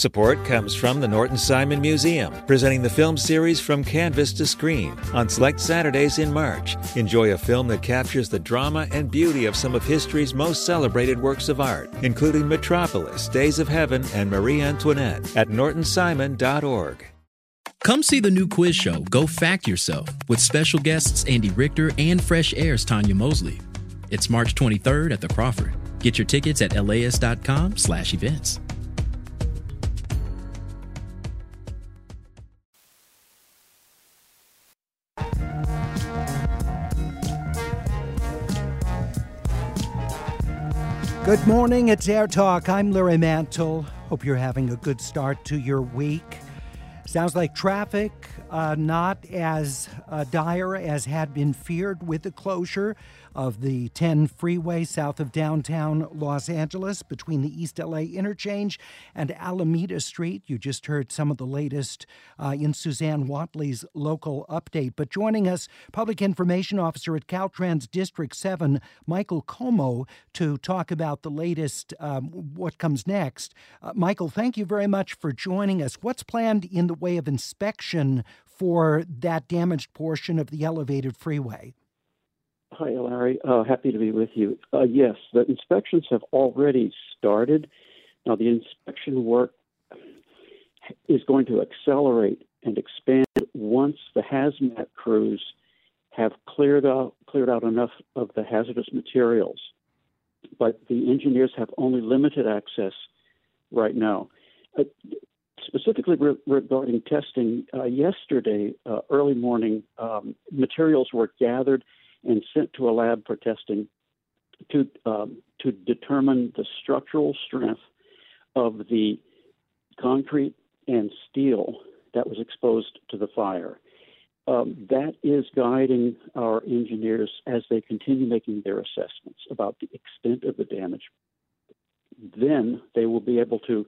Support comes from the Norton Simon Museum, presenting the film series From Canvas to Screen on select Saturdays in March. Enjoy a film that captures the drama and beauty of some of history's most celebrated works of art, including Metropolis, Days of Heaven, and Marie Antoinette at nortonsimon.org. Come see the new quiz show, Go Fact Yourself, with special guests Andy Richter and Fresh Air's Tanya Mosley. It's March 23rd at the Crawford. Get your tickets at laist.com slash events. Good morning, it's Air Talk. I'm Larry Mantle. Hope you're having a good start to your week. Sounds like traffic uh, not as uh, dire as had been feared with the closure of the 10 freeway south of downtown Los Angeles between the East LA interchange and Alameda Street. You just heard some of the latest uh, in Susanne Whatley's local update. But joining us, Public Information Officer at Caltrans District 7, Michael Comeau, to talk about the latest, um, what comes next. Uh, Michael, thank you very much for joining us. What's planned in the way of inspection for that damaged portion of the elevated freeway? Hi, Larry. Uh, happy to be with you. Uh, yes, the inspections have already started. Now, the inspection work is going to accelerate and expand once the hazmat crews have cleared out cleared out enough of the hazardous materials. But the engineers have only limited access right now. Uh, specifically re- regarding testing, uh, yesterday uh, early morning, um, materials were gathered and sent to a lab for testing to um, to determine the structural strength of the concrete and steel that was exposed to the fire. Um, that is guiding our engineers as they continue making their assessments about the extent of the damage. Then they will be able to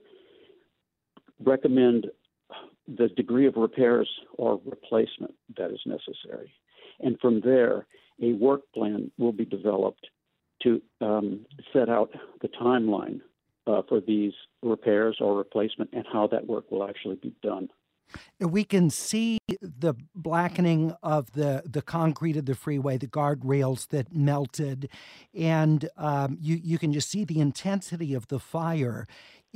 recommend the degree of repairs or replacement that is necessary. And from there, a work plan will be developed to um, set out the timeline uh, for these repairs or replacement and how that work will actually be done. We can see the blackening of the, the concrete of the freeway, the guardrails that melted, and um, you, you can just see the intensity of the fire.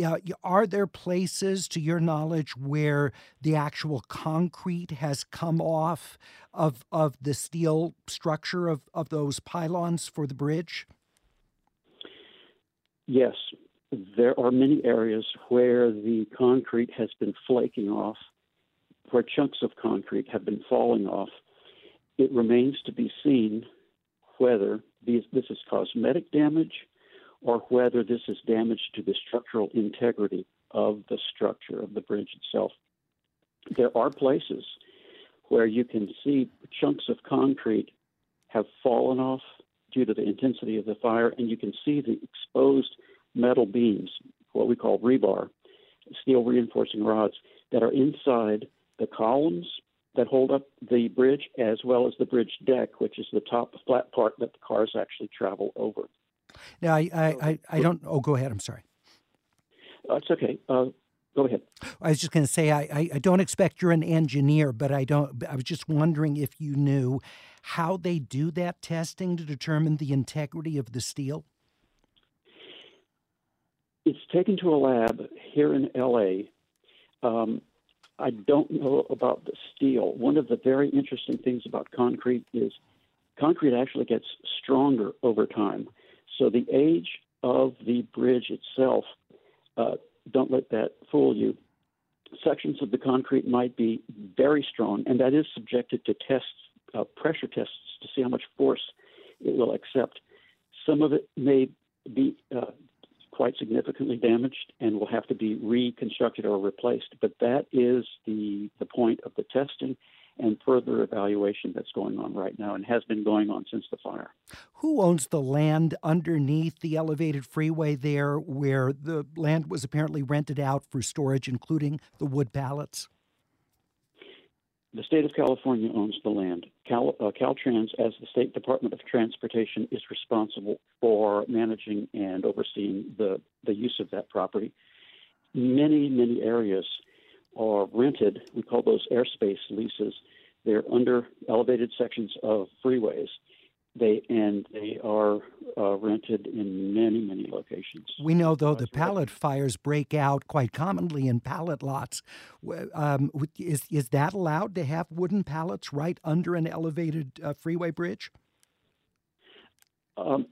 Uh, are there places, to your knowledge, where the actual concrete has come off of of the steel structure of, of those pylons for the bridge? Yes, there are many areas where the concrete has been flaking off, where chunks of concrete have been falling off. It remains to be seen whether these, this is cosmetic damage or whether this is damage to the structural integrity of the structure of the bridge itself. There are places where you can see chunks of concrete have fallen off due to the intensity of the fire, and you can see the exposed metal beams, what we call rebar, steel reinforcing rods, that are inside the columns that hold up the bridge, as well as the bridge deck, which is the top flat part that the cars actually travel over. Now, I, I, I, I don't. Oh, go ahead. I'm sorry. Uh, it's okay. Uh, go ahead. I was just going to say I, I don't expect you're an engineer, but I don't. I was just wondering if you knew how they do that testing to determine the integrity of the steel. It's taken to a lab here in L.A. Um, I don't know about the steel. One of the very interesting things about concrete is concrete actually gets stronger over time. So the age of the bridge itself, uh, don't let that fool you. Sections of the concrete might be very strong, and that is subjected to tests, uh, pressure tests, to see how much force it will accept. Some of it may be uh, quite significantly damaged and will have to be reconstructed or replaced. But that is the the point of the testing and further evaluation that's going on right now and has been going on since the fire. Who owns the land underneath the elevated freeway there where the land was apparently rented out for storage, including the wood pallets? The state of California owns the land. Cal, uh, Caltrans, as the State Department of Transportation, is responsible for managing and overseeing the, the use of that property. many, many areas are rented. We call those airspace leases. They're under elevated sections of freeways. They and they are uh, rented in many, many locations. We know, though, the pallet fires break out quite commonly in pallet lots. Um, is is that allowed to have wooden pallets right under an elevated uh, freeway bridge? Um,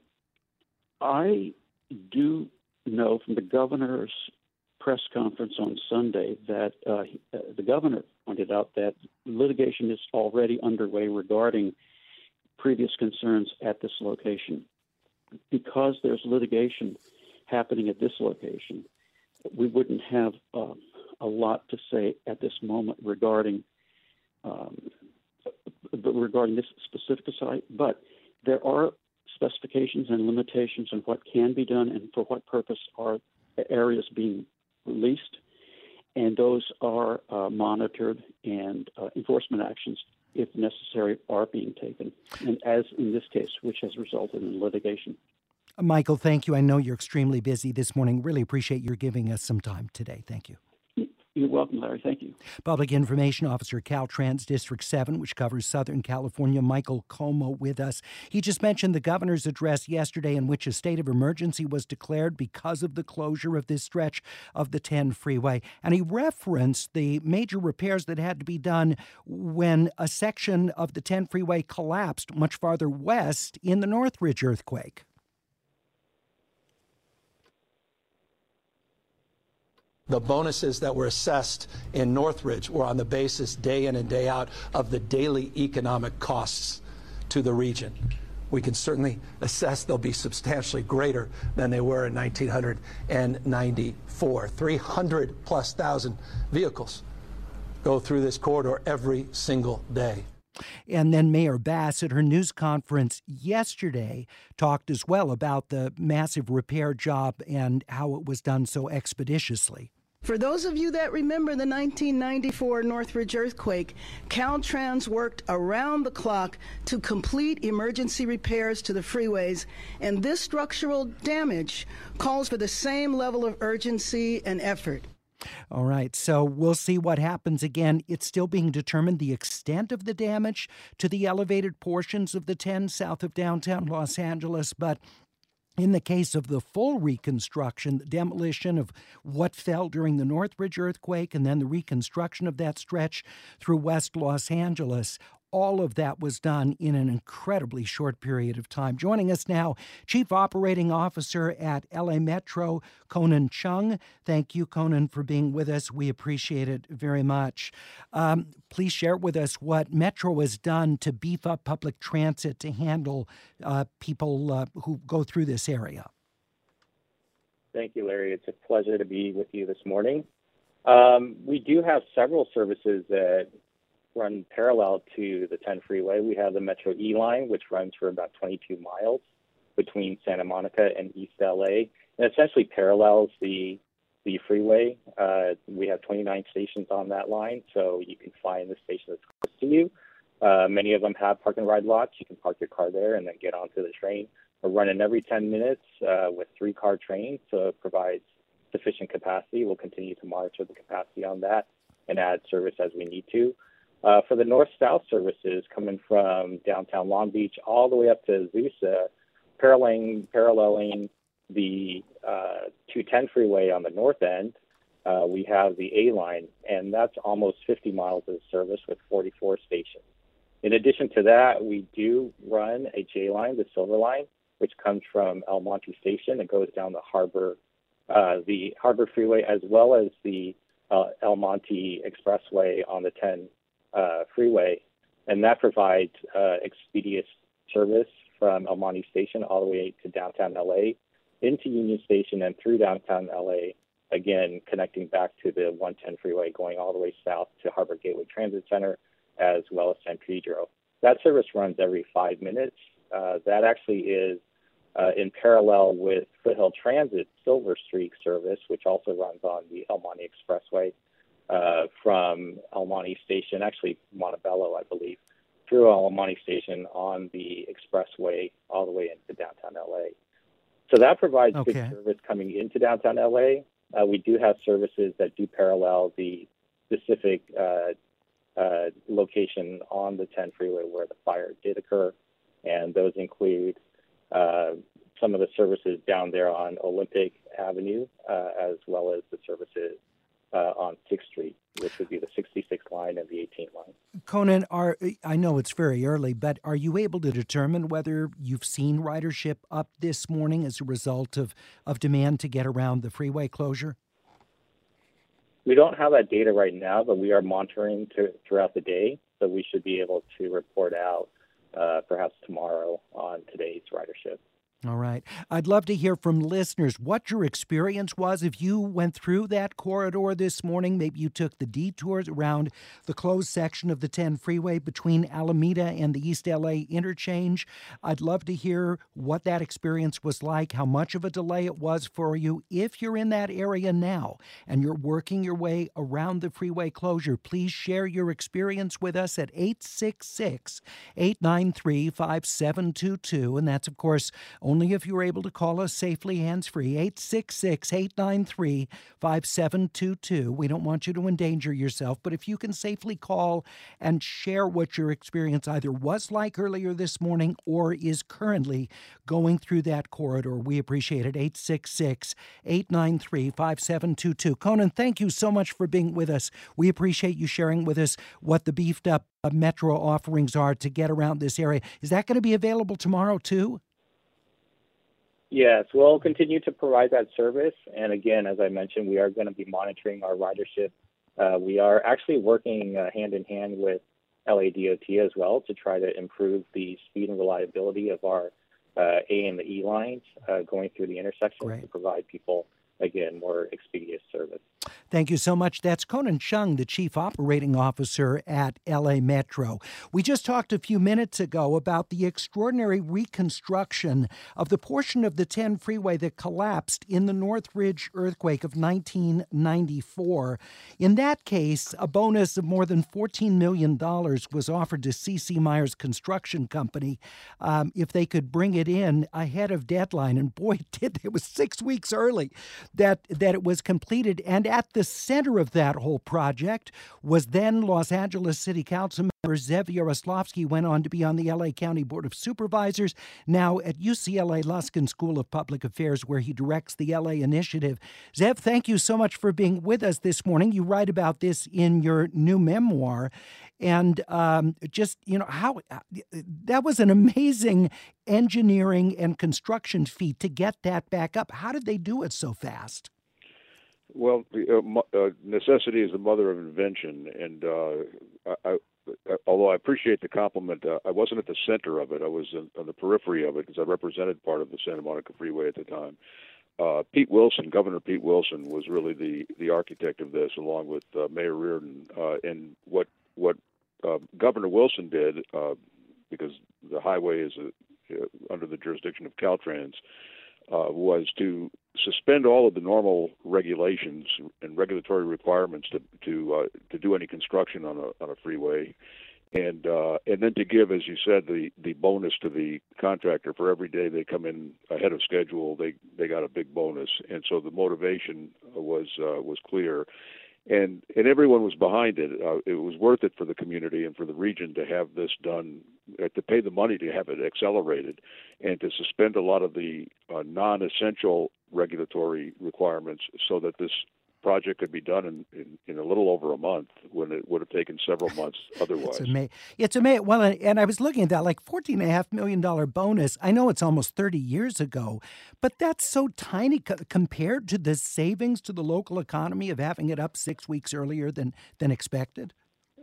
I do know from the governor's press conference on Sunday that uh, uh, the governor pointed out that litigation is already underway regarding previous concerns at this location. Because there's litigation happening at this location, we wouldn't have uh, a lot to say at this moment regarding um, regarding this specific site. But there are specifications and limitations on what can be done and for what purpose are areas being released, and those are uh, monitored and uh, enforcement actions, if necessary, are being taken, and as in this case, which has resulted in litigation. Michael, thank you. I know you're extremely busy this morning. Really appreciate your giving us some time today. Thank you. You're welcome, Larry. Thank you. Public Information Officer, Caltrans District 7, which covers Southern California, Michael Comeau, with us. He just mentioned the governor's address yesterday, in which a state of emergency was declared because of the closure of this stretch of the 10 freeway. And he referenced the major repairs that had to be done when a section of the 10 freeway collapsed much farther west in the Northridge earthquake. The bonuses that were assessed in Northridge were on the basis day in and day out of the daily economic costs to the region. We can certainly assess they'll be substantially greater than they were in 1994. 300 plus thousand vehicles go through this corridor every single day. And then Mayor Bass at her news conference yesterday talked as well about the massive repair job and how it was done so expeditiously. For those of you that remember the 1994 Northridge earthquake, Caltrans worked around the clock to complete emergency repairs to the freeways, and this structural damage calls for the same level of urgency and effort. All right, so we'll see what happens again. It's still being determined the extent of the damage to the elevated portions of the 10 south of downtown Los Angeles, but in the case of the full reconstruction, the demolition of what fell during the Northridge earthquake and then the reconstruction of that stretch through West Los Angeles, all of that was done in an incredibly short period of time. Joining us now, Chief Operating Officer at LA Metro, Conan Cheung. Thank you, Conan, for being with us. We appreciate it very much. Um, please share with us what Metro has done to beef up public transit to handle uh, people uh, who go through this area. Thank you, Larry. It's a pleasure to be with you this morning. Um, we do have several services that run parallel to the 10 freeway. We have the Metro E line, which runs for about 22 miles between Santa Monica and East LA, and essentially parallels the the freeway. Uh, we have 29 stations on that line, so you can find the station that's close to you. Uh, many of them have park and ride lots. You can park your car there and then get onto the train. We're running every 10 minutes uh, with three car trains, so it provides sufficient capacity. We'll continue to monitor the capacity on that and add service as we need to. Uh, for the north-south services coming from downtown Long Beach all the way up to Azusa, paralleling, paralleling the uh, 210 freeway on the north end, uh, we have the A line, and that's almost 50 miles of service with 44 stations. In addition to that, we do run a J line, the Silver Line, which comes from El Monte Station and goes down the Harbor, uh, the Harbor Freeway, as well as the uh, El Monte Expressway on the 10 uh, freeway, and that provides uh, expeditious service from El Monte Station all the way to downtown LA, into Union Station, and through downtown LA. Again, connecting back to the 110 freeway, going all the way south to Harbor Gateway Transit Center, as well as San Pedro. That service runs every five minutes. Uh, that actually is uh, in parallel with Foothill Transit Silver Streak service, which also runs on the El Monte Expressway uh, from Monte Station, actually Montebello, I believe, through Monte Station on the expressway all the way into downtown LA. So that provides okay. good service coming into downtown LA. Uh, we do have services that do parallel the specific uh, uh, location on the 10 freeway where the fire did occur, and those include uh, some of the services down there on Olympic Avenue, uh, as well as the services uh, on 6th Street, which would be the 66 line and the 18 line. Conan, are I know it's very early, but are you able to determine whether you've seen ridership up this morning as a result of, of demand to get around the freeway closure? We don't have that data right now, but we are monitoring to, throughout the day, so we should be able to report out uh, perhaps tomorrow on today's ridership. All right. I'd love to hear from listeners what your experience was if you went through that corridor this morning. Maybe you took the detours around the closed section of the 10 freeway between Alameda and the East LA interchange. I'd love to hear what that experience was like, how much of a delay it was for you. If you're in that area now and you're working your way around the freeway closure, please share your experience with us at 866 893 5722. And that's, of course, only if you're able to call us safely hands free, 866 893 5722. We don't want you to endanger yourself, but if you can safely call and share what your experience either was like earlier this morning or is currently going through that corridor, we appreciate it. 866 893 5722. Conan, thank you so much for being with us. We appreciate you sharing with us what the beefed up metro offerings are to get around this area. Is that going to be available tomorrow too? Yes, we'll continue to provide that service. And again, as I mentioned, we are going to be monitoring our ridership. Uh, we are actually working uh, hand in hand with LADOT as well to try to improve the speed and reliability of our uh, A and the E lines uh, going through the intersection Great. to provide people, again, more expeditious service. Thank you so much. That's Conan Cheung, the Chief Operating Officer at LA Metro. We just talked a few minutes ago about the extraordinary reconstruction of the portion of the 10 freeway that collapsed in the Northridge earthquake of 1994. In that case, a bonus of more than $14 million was offered to C.C. Myers Construction Company um, if they could bring it in ahead of deadline. And boy, did it was six weeks early that, that it was completed. And at the center of that whole project was then Los Angeles City Council member Zev Yaroslavsky, went on to be on the LA County Board of Supervisors, now at UCLA Luskin School of Public Affairs, where he directs the LA Initiative. Zev, thank you so much for being with us this morning. You write about this in your new memoir. And um, just, you know, how that was an amazing engineering and construction feat to get that back up. How did they do it so fast? Well, uh, uh, necessity is the mother of invention, and uh, I, I, although I appreciate the compliment, uh, I wasn't at the center of it. I was in, on the periphery of it because I represented part of the Santa Monica Freeway at the time. Uh, Pete Wilson, Governor Pete Wilson, was really the the architect of this, along with uh, Mayor Riordan. And what what Governor Wilson did, because the highway is a, under the jurisdiction of Caltrans, uh, was to suspend all of the normal regulations and regulatory requirements to to uh, to do any construction on a on a freeway, and uh, and then to give, as you said, the the bonus to the contractor for every day they come in ahead of schedule, they they got a big bonus, and so the motivation was uh, was clear. And and everyone was behind it. Uh, it was worth it for the community and for the region to have this done, uh, to pay the money to have it accelerated, and to suspend a lot of the uh, non-essential regulatory requirements so that this project could be done in, in, in, a little over a month when it would have taken several months otherwise. it's amazing. It's amazing. Well, and I was looking at that, like $14.5 million bonus. I know it's almost 30 years ago, but that's so tiny co- compared to the savings to the local economy of having it up six weeks earlier than, than expected.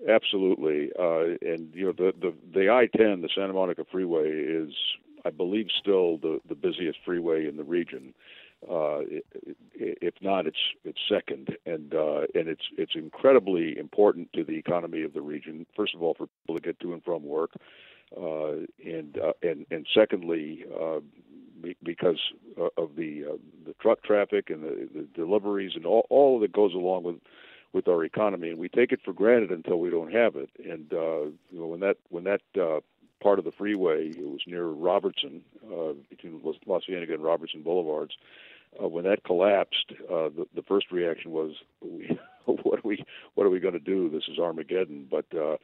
Absolutely. Uh, and, you know, the, the, the I-10, the Santa Monica Freeway, is, I believe, still the, the busiest freeway in the region. Uh, if not, it's it's second, and uh, and it's it's incredibly important to the economy of the region. First of all, for people to get to and from work, uh, and uh, and and secondly, uh, because of the uh, the truck traffic and the, the deliveries and all all that goes along with with our economy, and we take it for granted until we don't have it. And you know, when that when that part of the freeway, it was near Robertson, uh, between Los Cienega and Robertson Boulevards uh, when that collapsed, uh, the, the first reaction was, "What are we? What are we going to do? This is Armageddon." But uh,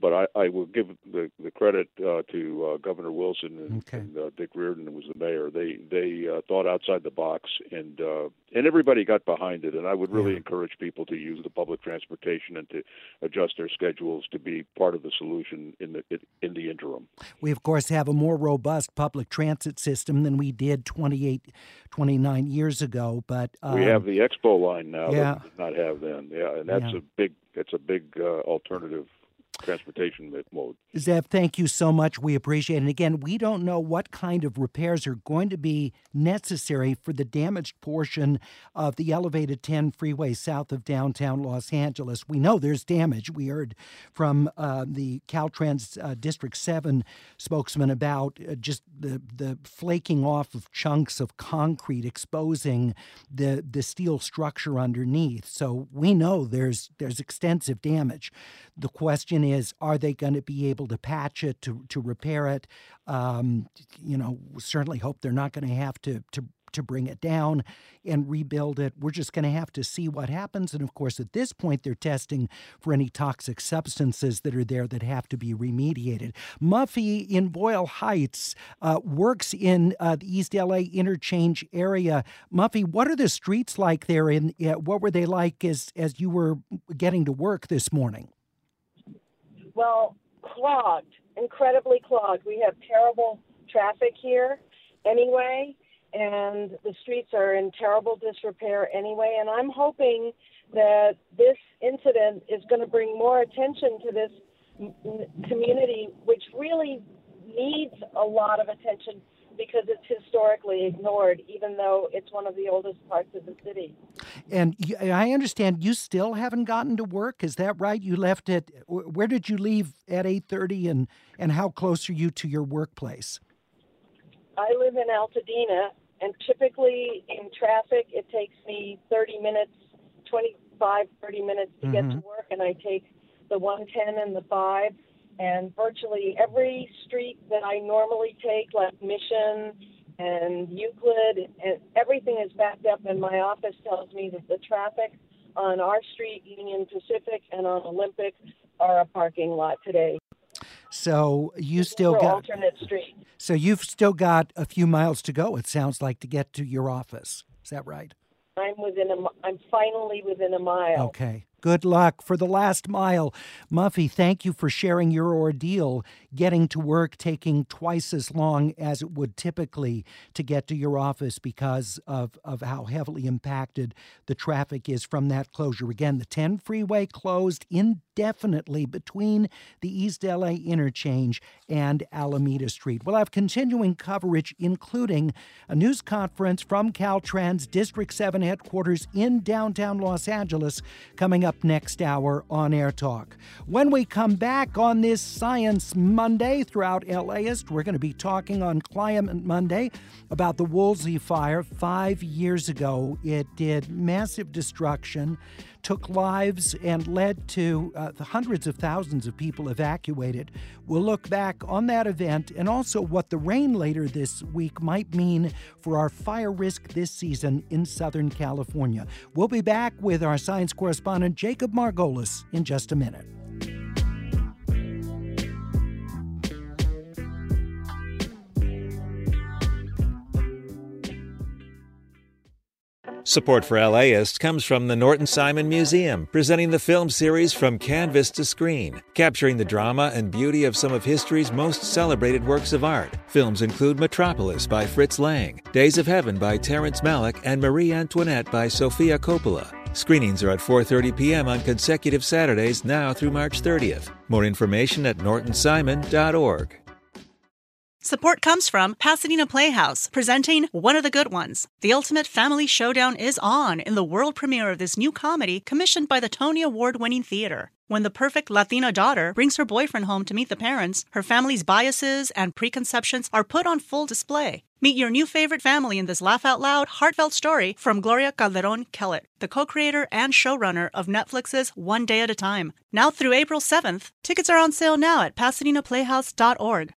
but I, I will give the the credit uh, to uh, Governor Wilson and, Okay. and uh, Dick Riordan, who was the mayor. They they uh, thought outside the box, and uh, and everybody got behind it. And I would really Yeah. encourage people to use the public transportation and to adjust their schedules to be part of the solution in the in the interim. We, of course, have a more robust public transit system than we did 28, 29 years ago. But um, we have the Expo line now yeah. that we did not have then. Yeah, and that's Yeah. a big it's a big uh, alternative transportation mode. Zev, thank you so much. We appreciate it. And again, we don't know what kind of repairs are going to be necessary for the damaged portion of the elevated 10 freeway south of downtown Los Angeles. We know there's damage. We heard from uh, the Caltrans uh, District 7 spokesman about uh, just the, the flaking off of chunks of concrete exposing the, the steel structure underneath. So we know there's, there's extensive damage. The question is, are they going to be able to patch it, to, to repair it? Um, you know, certainly hope they're not going to have to, to to bring it down and rebuild it. We're just going to have to see what happens. And of course, at this point, they're testing for any toxic substances that are there that have to be remediated. Muffy in Boyle Heights uh, works in uh, the East LA interchange area. Muffy, what are the streets like there? In uh, what were they like as as you were getting to work this morning? Well, clogged, incredibly clogged. We have terrible traffic here anyway, and the streets are in terrible disrepair anyway. And I'm hoping that this incident is going to bring more attention to this community, which really needs a lot of attention because it's historically ignored, even though it's one of the oldest parts of the city. And I understand you still haven't gotten to work. Is that right? You left at where did you leave at eight thirty, and and how close are you to your workplace? I live in Altadena, and typically in traffic, it takes me 30 minutes, 25, 30 minutes to get to mm-hmm. work, and I take the 110 and the 5. And virtually every street that I normally take, like Mission and Euclid, and everything is backed up, and my office tells me that the traffic on our street, Union Pacific, and on Olympic are a parking lot today. So you still got alternate street. So you've still got a few miles to go. It sounds like to get to your office. Is that right? I'm within a. I'm finally within a mile. Okay. Good luck for the last mile. Muffy, thank you for sharing your ordeal, getting to work taking twice as long as it would typically to get to your office because of, of how heavily impacted the traffic is from that closure. Again, the 10 freeway closed indefinitely between the East LA interchange and Alameda Street. We'll have continuing coverage, including a news conference from Caltrans District 7 headquarters in downtown Los Angeles, coming up next hour on Air Talk. When we come back on this Science Monday throughout LAist, we're going to be talking on Climate Monday about the Woolsey fire five years ago. It did massive destruction took lives and led to uh, the hundreds of thousands of people evacuated. We'll look back on that event and also what the rain later this week might mean for our fire risk this season in Southern California. We'll be back with our science correspondent Jacob Margolis in just a minute. Support for LAist comes from the Norton Simon Museum, presenting the film series From Canvas to Screen, capturing the drama and beauty of some of history's most celebrated works of art. Films include Metropolis by Fritz Lang, Days of Heaven by Terrence Malick, and Marie Antoinette by Sofia Coppola. Screenings are at 4:30 p.m. on consecutive Saturdays now through March 30th. More information at nortonsimon.org. Support comes from Pasadena Playhouse, presenting One of the Good Ones. The Ultimate Family Showdown is on in the world premiere of this new comedy commissioned by the Tony Award winning theater. When the perfect Latina daughter brings her boyfriend home to meet the parents, her family's biases and preconceptions are put on full display. Meet your new favorite family in this laugh out loud, heartfelt story from Gloria Calderon Kellett, the co creator and showrunner of Netflix's One Day at a Time. Now through April 7th, tickets are on sale now at PasadenaPlayhouse.org.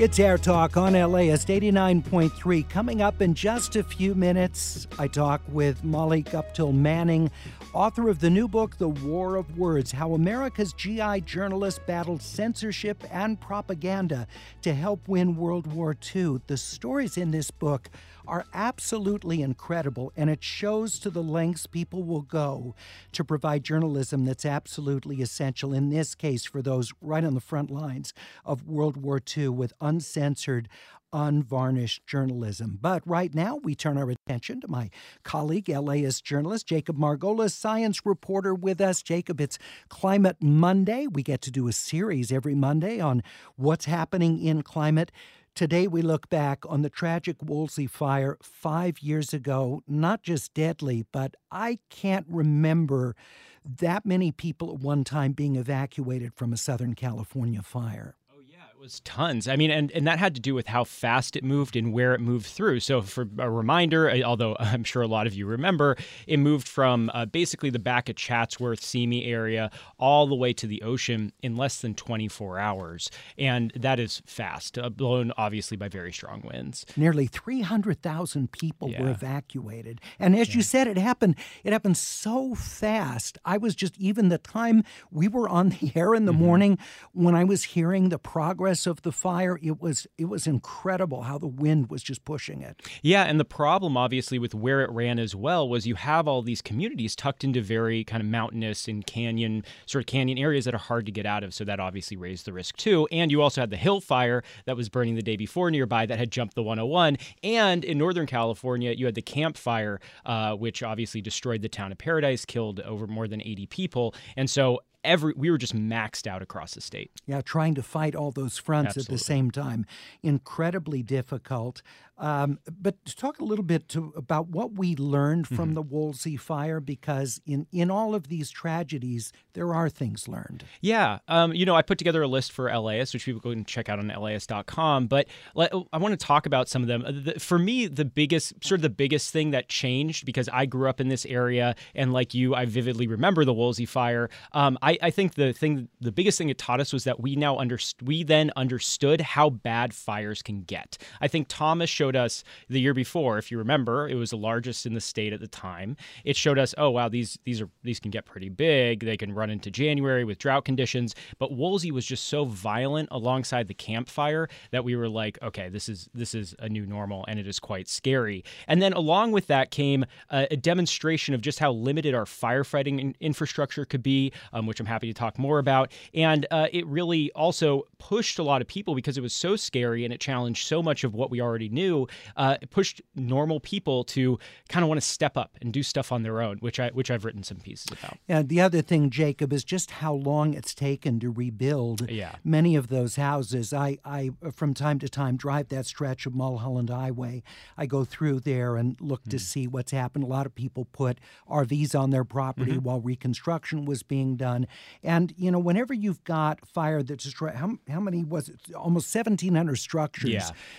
It's Air Talk on LAist 89.3. Coming up in just a few minutes, I talk with Molly Guptill Manning, author of the new book, The War of Words How America's GI Journalists Battled Censorship and Propaganda to Help Win World War II. The stories in this book are absolutely incredible, and it shows to the lengths people will go to provide journalism that's absolutely essential, in this case, for those right on the front lines of World War II with uncensored, unvarnished journalism. But right now, we turn our attention to my colleague, LAist journalist Jacob Margolis, science reporter with us. Jacob, it's Climate Monday. We get to do a series every Monday on what's happening in climate. Today, we look back on the tragic Woolsey fire five years ago. Not just deadly, but I can't remember that many people at one time being evacuated from a Southern California fire was tons. I mean, and, and that had to do with how fast it moved and where it moved through. So, for a reminder, although I'm sure a lot of you remember, it moved from uh, basically the back of Chatsworth, Simi area, all the way to the ocean in less than 24 hours. And that is fast, uh, blown obviously by very strong winds. Nearly 300,000 people yeah. were evacuated. And as yeah. you said, it happened, it happened so fast. I was just, even the time we were on the air in the mm-hmm. morning when I was hearing the progress of the fire, it was it was incredible how the wind was just pushing it. Yeah, and the problem obviously with where it ran as well was you have all these communities tucked into very kind of mountainous and canyon sort of canyon areas that are hard to get out of, so that obviously raised the risk too. And you also had the hill fire that was burning the day before nearby that had jumped the 101, and in Northern California you had the Camp Fire, uh, which obviously destroyed the town of Paradise, killed over more than 80 people, and so every we were just maxed out across the state. Yeah, trying to fight all those fronts Absolutely. at the same time, incredibly difficult. Um, but to talk a little bit to, about what we learned from mm-hmm. the Woolsey fire, because in, in all of these tragedies, there are things learned. Yeah. Um, you know, I put together a list for LAist, which people can check out on laist.com. But I want to talk about some of them. Uh, for me, the biggest, sort of the biggest thing that changed, because I grew up in this area, and like you, I vividly remember the Woolsey fire. Um, I, I think the thing, the biggest thing it taught us was that we now understood, we then understood how bad fires can get. I think Thomas showed showed us the year before, if you remember, it was the largest in the state at the time. It showed us, oh wow, these these are these can get pretty big. They can run into January with drought conditions. But Woolsey was just so violent alongside the Camp Fire that we were like, okay, this is this is a new normal, and it is quite scary. And then along with that came a, a demonstration of just how limited our firefighting in- infrastructure could be, um, which I'm happy to talk more about. And uh, it really also pushed a lot of people because it was so scary and it challenged so much of what we already knew uh, pushed normal people to kind of want to step up and do stuff on their own, which I which I've written some pieces about. And the other thing, Jacob, is just how long it's taken to rebuild yeah. many of those houses. I, I from time to time drive that stretch of Mulholland Highway. I go through there and look mm-hmm. to see what's happened. A lot of people put RVs on their property mm-hmm. while reconstruction was being done. And you know, whenever you've got fire that destroyed how, how many was it? Almost 1,700 structures.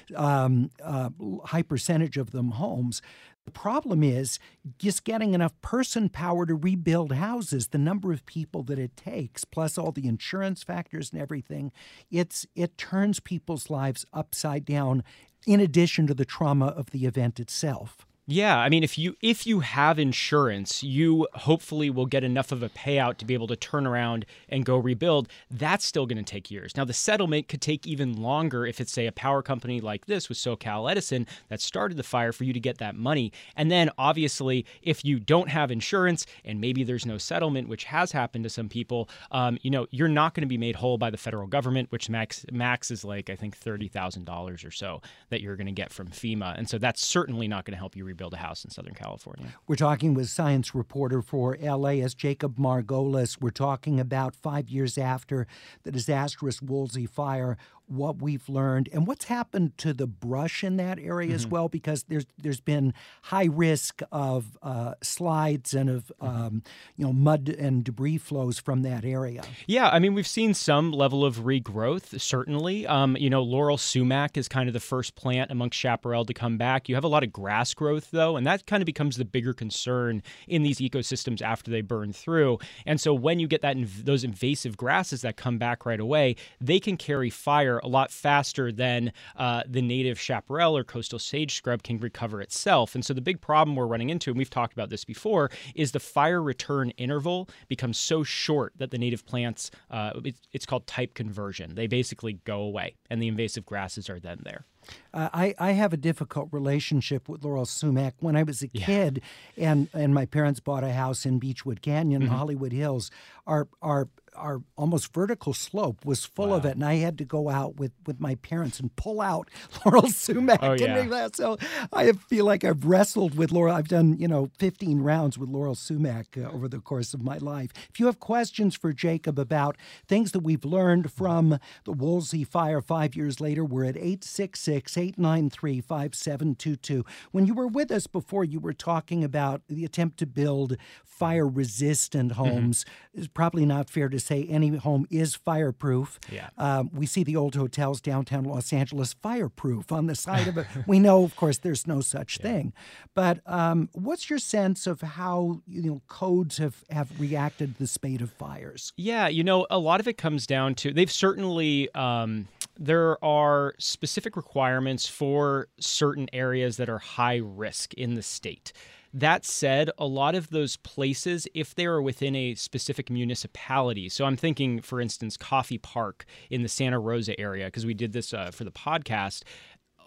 Yeah. Um, uh, Uh, high percentage of them homes. The problem is just getting enough person power to rebuild houses, the number of people that it takes, plus all the insurance factors and everything, it's it turns people's lives upside down in addition to the trauma of the event itself. Yeah, I mean if you if you have insurance, you hopefully will get enough of a payout to be able to turn around and go rebuild. That's still going to take years. Now the settlement could take even longer if it's say a power company like this with SoCal Edison that started the fire for you to get that money. And then obviously if you don't have insurance and maybe there's no settlement, which has happened to some people, um, you know you're not going to be made whole by the federal government, which max max is like I think thirty thousand dollars or so that you're going to get from FEMA, and so that's certainly not going to help you rebuild build a house in Southern California. We're talking with science reporter for LAist Jacob Margolis. We're talking about five years after the disastrous Woolsey fire, what we've learned and what's happened to the brush in that area mm-hmm. as well, because there's there's been high risk of uh, slides and of mm-hmm. um, you know mud and debris flows from that area. Yeah, I mean we've seen some level of regrowth certainly. Um, you know, laurel sumac is kind of the first plant amongst chaparral to come back. You have a lot of grass growth though, and that kind of becomes the bigger concern in these ecosystems after they burn through. And so when you get that those invasive grasses that come back right away, they can carry fire a lot faster than uh, the native chaparral or coastal sage scrub can recover itself. And so the big problem we're running into, and we've talked about this before, is the fire return interval becomes so short that the native plants, uh, it's, it's called type conversion. They basically go away, and the invasive grasses are then there. Uh, I, I have a difficult relationship with laurel sumac. When I was a kid, and and my parents bought a house in Beachwood Canyon, Mm-hmm. Hollywood Hills, our our our almost vertical slope was full of it, and I had to go out with, with my parents and pull out laurel sumac. Oh, and yeah. So I feel like I've wrestled with laurel. I've done you know 15 rounds with laurel sumac uh, over the course of my life. If you have questions for Jacob about things that we've learned from the Woolsey fire five years later, we're at 866 893 5722. When you were with us before, you were talking about the attempt to build fire resistant Mm-hmm. homes. It's probably not fair to say any home is fireproof. Yeah. Um, we see the old hotels downtown Los Angeles fireproof on the side of it. we know, of course, there's no such thing. But um, what's your sense of how you know codes have, have reacted to the spate of fires? Yeah, you know, a lot of it comes down to they've certainly um, there are specific requirements for certain areas that are high risk in the state. That said, a lot of those places, if they are within a specific municipality, so I'm thinking, for instance, Coffey Park in the Santa Rosa area, because we did this uh, for the podcast,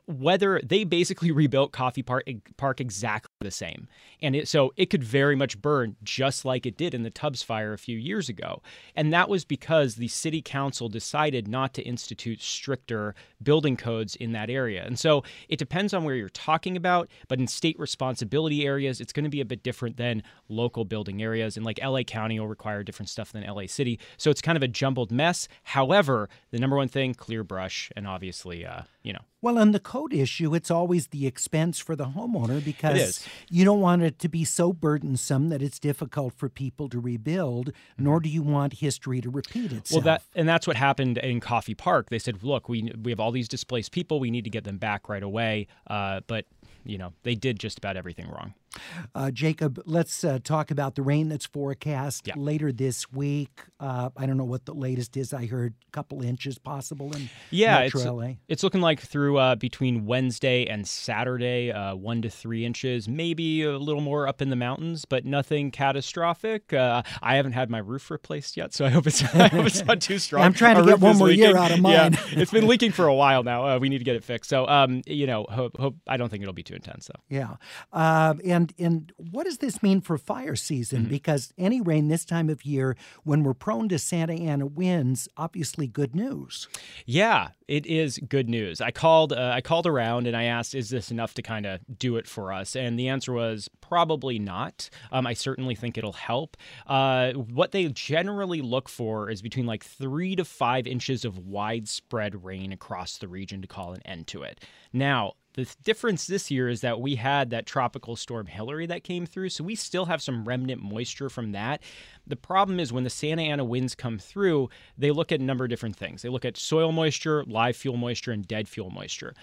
whether they basically rebuilt Coffey Park Park exactly the same, and it, so it could very much burn just like it did in the Tubbs fire a few years ago, and that was because the city council decided not to institute stricter building codes in that area, and so it depends on where you're talking about, but in state responsibility areas, it's going to be a bit different than local building areas, and like LA County will require different stuff than LA City, so it's kind of a jumbled mess. However, the number one thing, clear brush, and obviously, uh, you know, Well, on the code issue, it's always the expense for the homeowner because you don't want it to be so burdensome that it's difficult for people to rebuild, nor do you want history to repeat itself. Well, that and that's what happened in Coffey Park. They said, "Look, we we have all these displaced people. We need to get them back right away." Uh, but you know, they did just about everything wrong. Uh, Jacob, let's uh, talk about the rain that's forecast Yeah. later this week. Uh, I don't know what the latest is. I heard a couple inches possible in Yeah, it's, it's looking like through uh, between Wednesday and Saturday, uh, one to three inches, maybe a little more up in the mountains, but nothing catastrophic. Uh, I haven't had my roof replaced yet, so I hope it's, I hope it's not too strong. I'm trying to Our get one more year out of Yeah, mine. it's been leaking for a while now. Uh, we need to get it fixed. So, um, you know, hope, hope I don't think it'll be too intense though. Yeah. Uh, and and what does this mean for fire season? Mm-hmm. Because any rain this time of year, when we're prone to Santa Ana winds, obviously good news. Yeah, it is good news. I called uh, I called around and I asked, "Is this enough to kind of do it for us?" And the answer was probably not. Um, I certainly think it'll help. Uh, what they generally look for is between like three to five inches of widespread rain across the region to call an end to it. Now. The difference this year is that we had that tropical storm Hilary that came through, so we still have some remnant moisture from that. The problem is when the Santa Ana winds come through, they look at a number of different things. They look at soil moisture, live fuel moisture, and dead fuel moisture.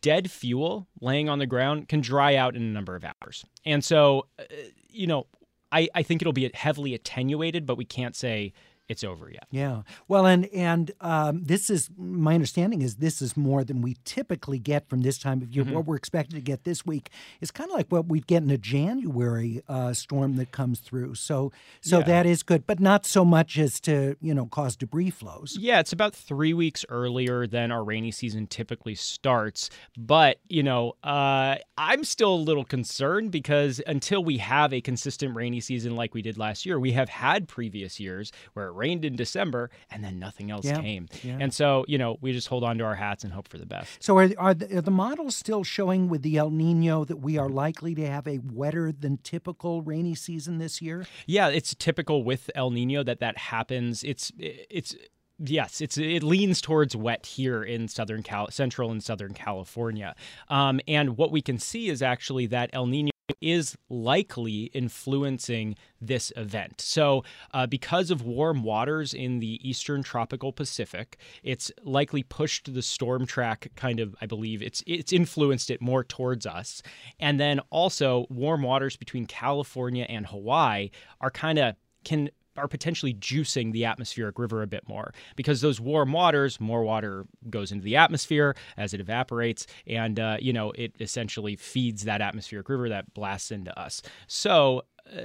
Dead fuel laying on the ground can dry out in a number of hours. And so, uh, you know, I, I think it'll be heavily attenuated, but we can't say it's over yet. Yeah. Well, and and um, this is my understanding is this is more than we typically get from this time of year. Mm-hmm. What we're expected to get this week is kind of like what we'd get in a January uh, storm that comes through. So so Yeah. that is good, but not so much as to you know cause debris flows. Yeah, it's about three weeks earlier than our rainy season typically starts. But, you know, uh, I'm still a little concerned because until we have a consistent rainy season like we did last year, we have had previous years where it rained in December and then nothing else Yeah, came. yeah. And so, you know, we just hold on to our hats and hope for the best. So are, are, the, are the models still showing with the El Nino that we are likely to have a wetter than typical rainy season this year? Yeah, it's typical with El Nino that that happens. It's it's yes, it's it leans towards wet here in southern Cal, central and southern California. Um, and what we can see is actually that El Nino is likely influencing this event. So, uh, because of warm waters in the eastern tropical Pacific, it's likely pushed the storm track kind of, I believe, it's it's influenced it more towards us. And then also warm waters between California and Hawaii are kind of can are potentially juicing the atmospheric river a bit more because those warm waters, more water goes into the atmosphere as it evaporates, and uh, you know it essentially feeds that atmospheric river that blasts into us. So, uh,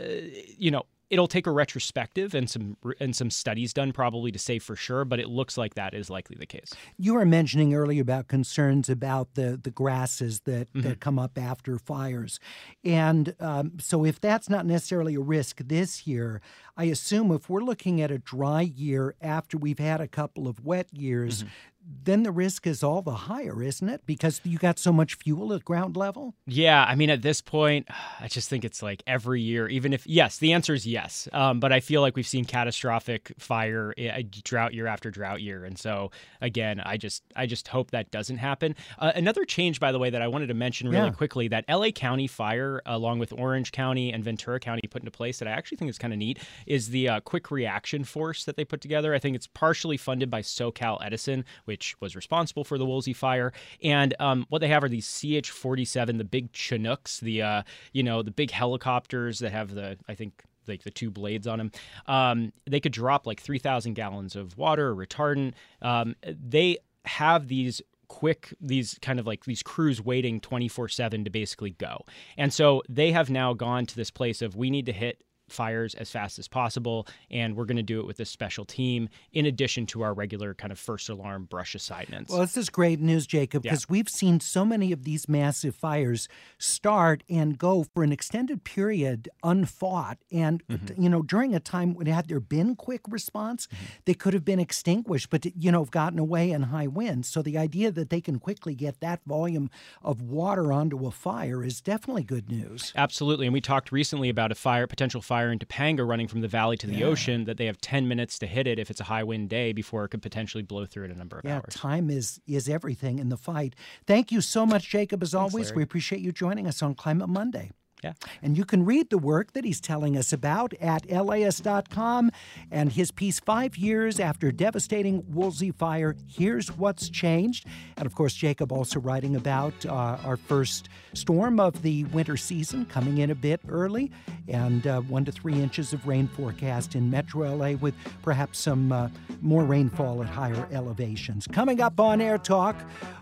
you know, it'll take a retrospective and some and some studies done probably to say for sure but it looks like that is likely the case. You were mentioning earlier about concerns about the the grasses that mm-hmm. that come up after fires. And um, so if that's not necessarily a risk this year i assume if we're looking at a dry year after we've had a couple of wet years mm-hmm then the risk is all the higher, isn't it? Because you got so much fuel at ground level? Yeah. I mean, at this point, I just think it's like every year, even if, yes, the answer is yes. Um, but I feel like we've seen catastrophic fire, eh, drought year after drought year. And so, again, I just, I just hope that doesn't happen. Uh, another change, by the way, that I wanted to mention really yeah. quickly that LA County fire, along with Orange County and Ventura County, put into place that I actually think is kind of neat is the uh, quick reaction force that they put together. I think it's partially funded by SoCal Edison, which which was responsible for the Woolsey fire. And um, what they have are these CH-47, the big Chinooks, the uh, you know the big helicopters that have the I think like the two blades on them. Um, they could drop like 3,000 gallons of water or retardant. Um, they have these quick these kind of like these crews waiting 24/7 to basically go. And so they have now gone to this place of we need to hit fires as fast as possible. And we're going to do it with this special team in addition to our regular kind of first alarm brush assignments. Well, this is great news, Jacob, because yeah. we've seen so many of these massive fires start and go for an extended period unfought. And, mm-hmm. you know, during a time when had there been quick response, mm-hmm. they could have been extinguished, but, you know, have gotten away in high winds. So the idea that they can quickly get that volume of water onto a fire is definitely good news. Absolutely. And we talked recently about a fire, potential fire fire in Topanga running from the valley to the yeah. ocean that they have 10 minutes to hit it if it's a high wind day before it could potentially blow through in a number of yeah, hours. time is is everything in the fight. Thank you so much, Jacob, as Thanks, always. Larry. We appreciate you joining us on Climate Monday. Yeah. And you can read the work that he's telling us about at LAist.com and his piece, Five Years After Devastating Woolsey Fire Here's What's Changed. And of course, Jacob also writing about uh, our first storm of the winter season coming in a bit early and uh, one to three inches of rain forecast in metro LA with perhaps some uh, more rainfall at higher elevations. Coming up on Air Talk,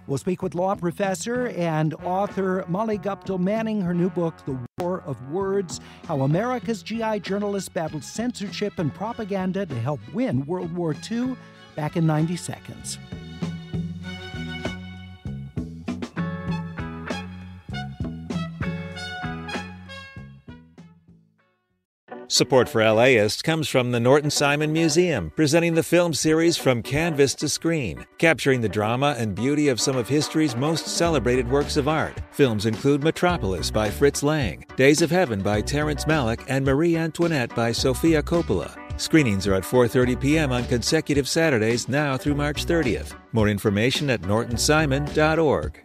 we'll speak with law professor and author Molly Guptill Manning, her new book, The War of Words How America's GI journalists battled censorship and propaganda to help win World War II, back in 90 seconds. Support for LAist comes from the Norton Simon Museum, presenting the film series From Canvas to Screen, capturing the drama and beauty of some of history's most celebrated works of art. Films include Metropolis by Fritz Lang, Days of Heaven by Terrence Malick, and Marie Antoinette by Sofia Coppola. Screenings are at 4:30 p.m. on consecutive Saturdays now through March 30th. More information at nortonsimon.org.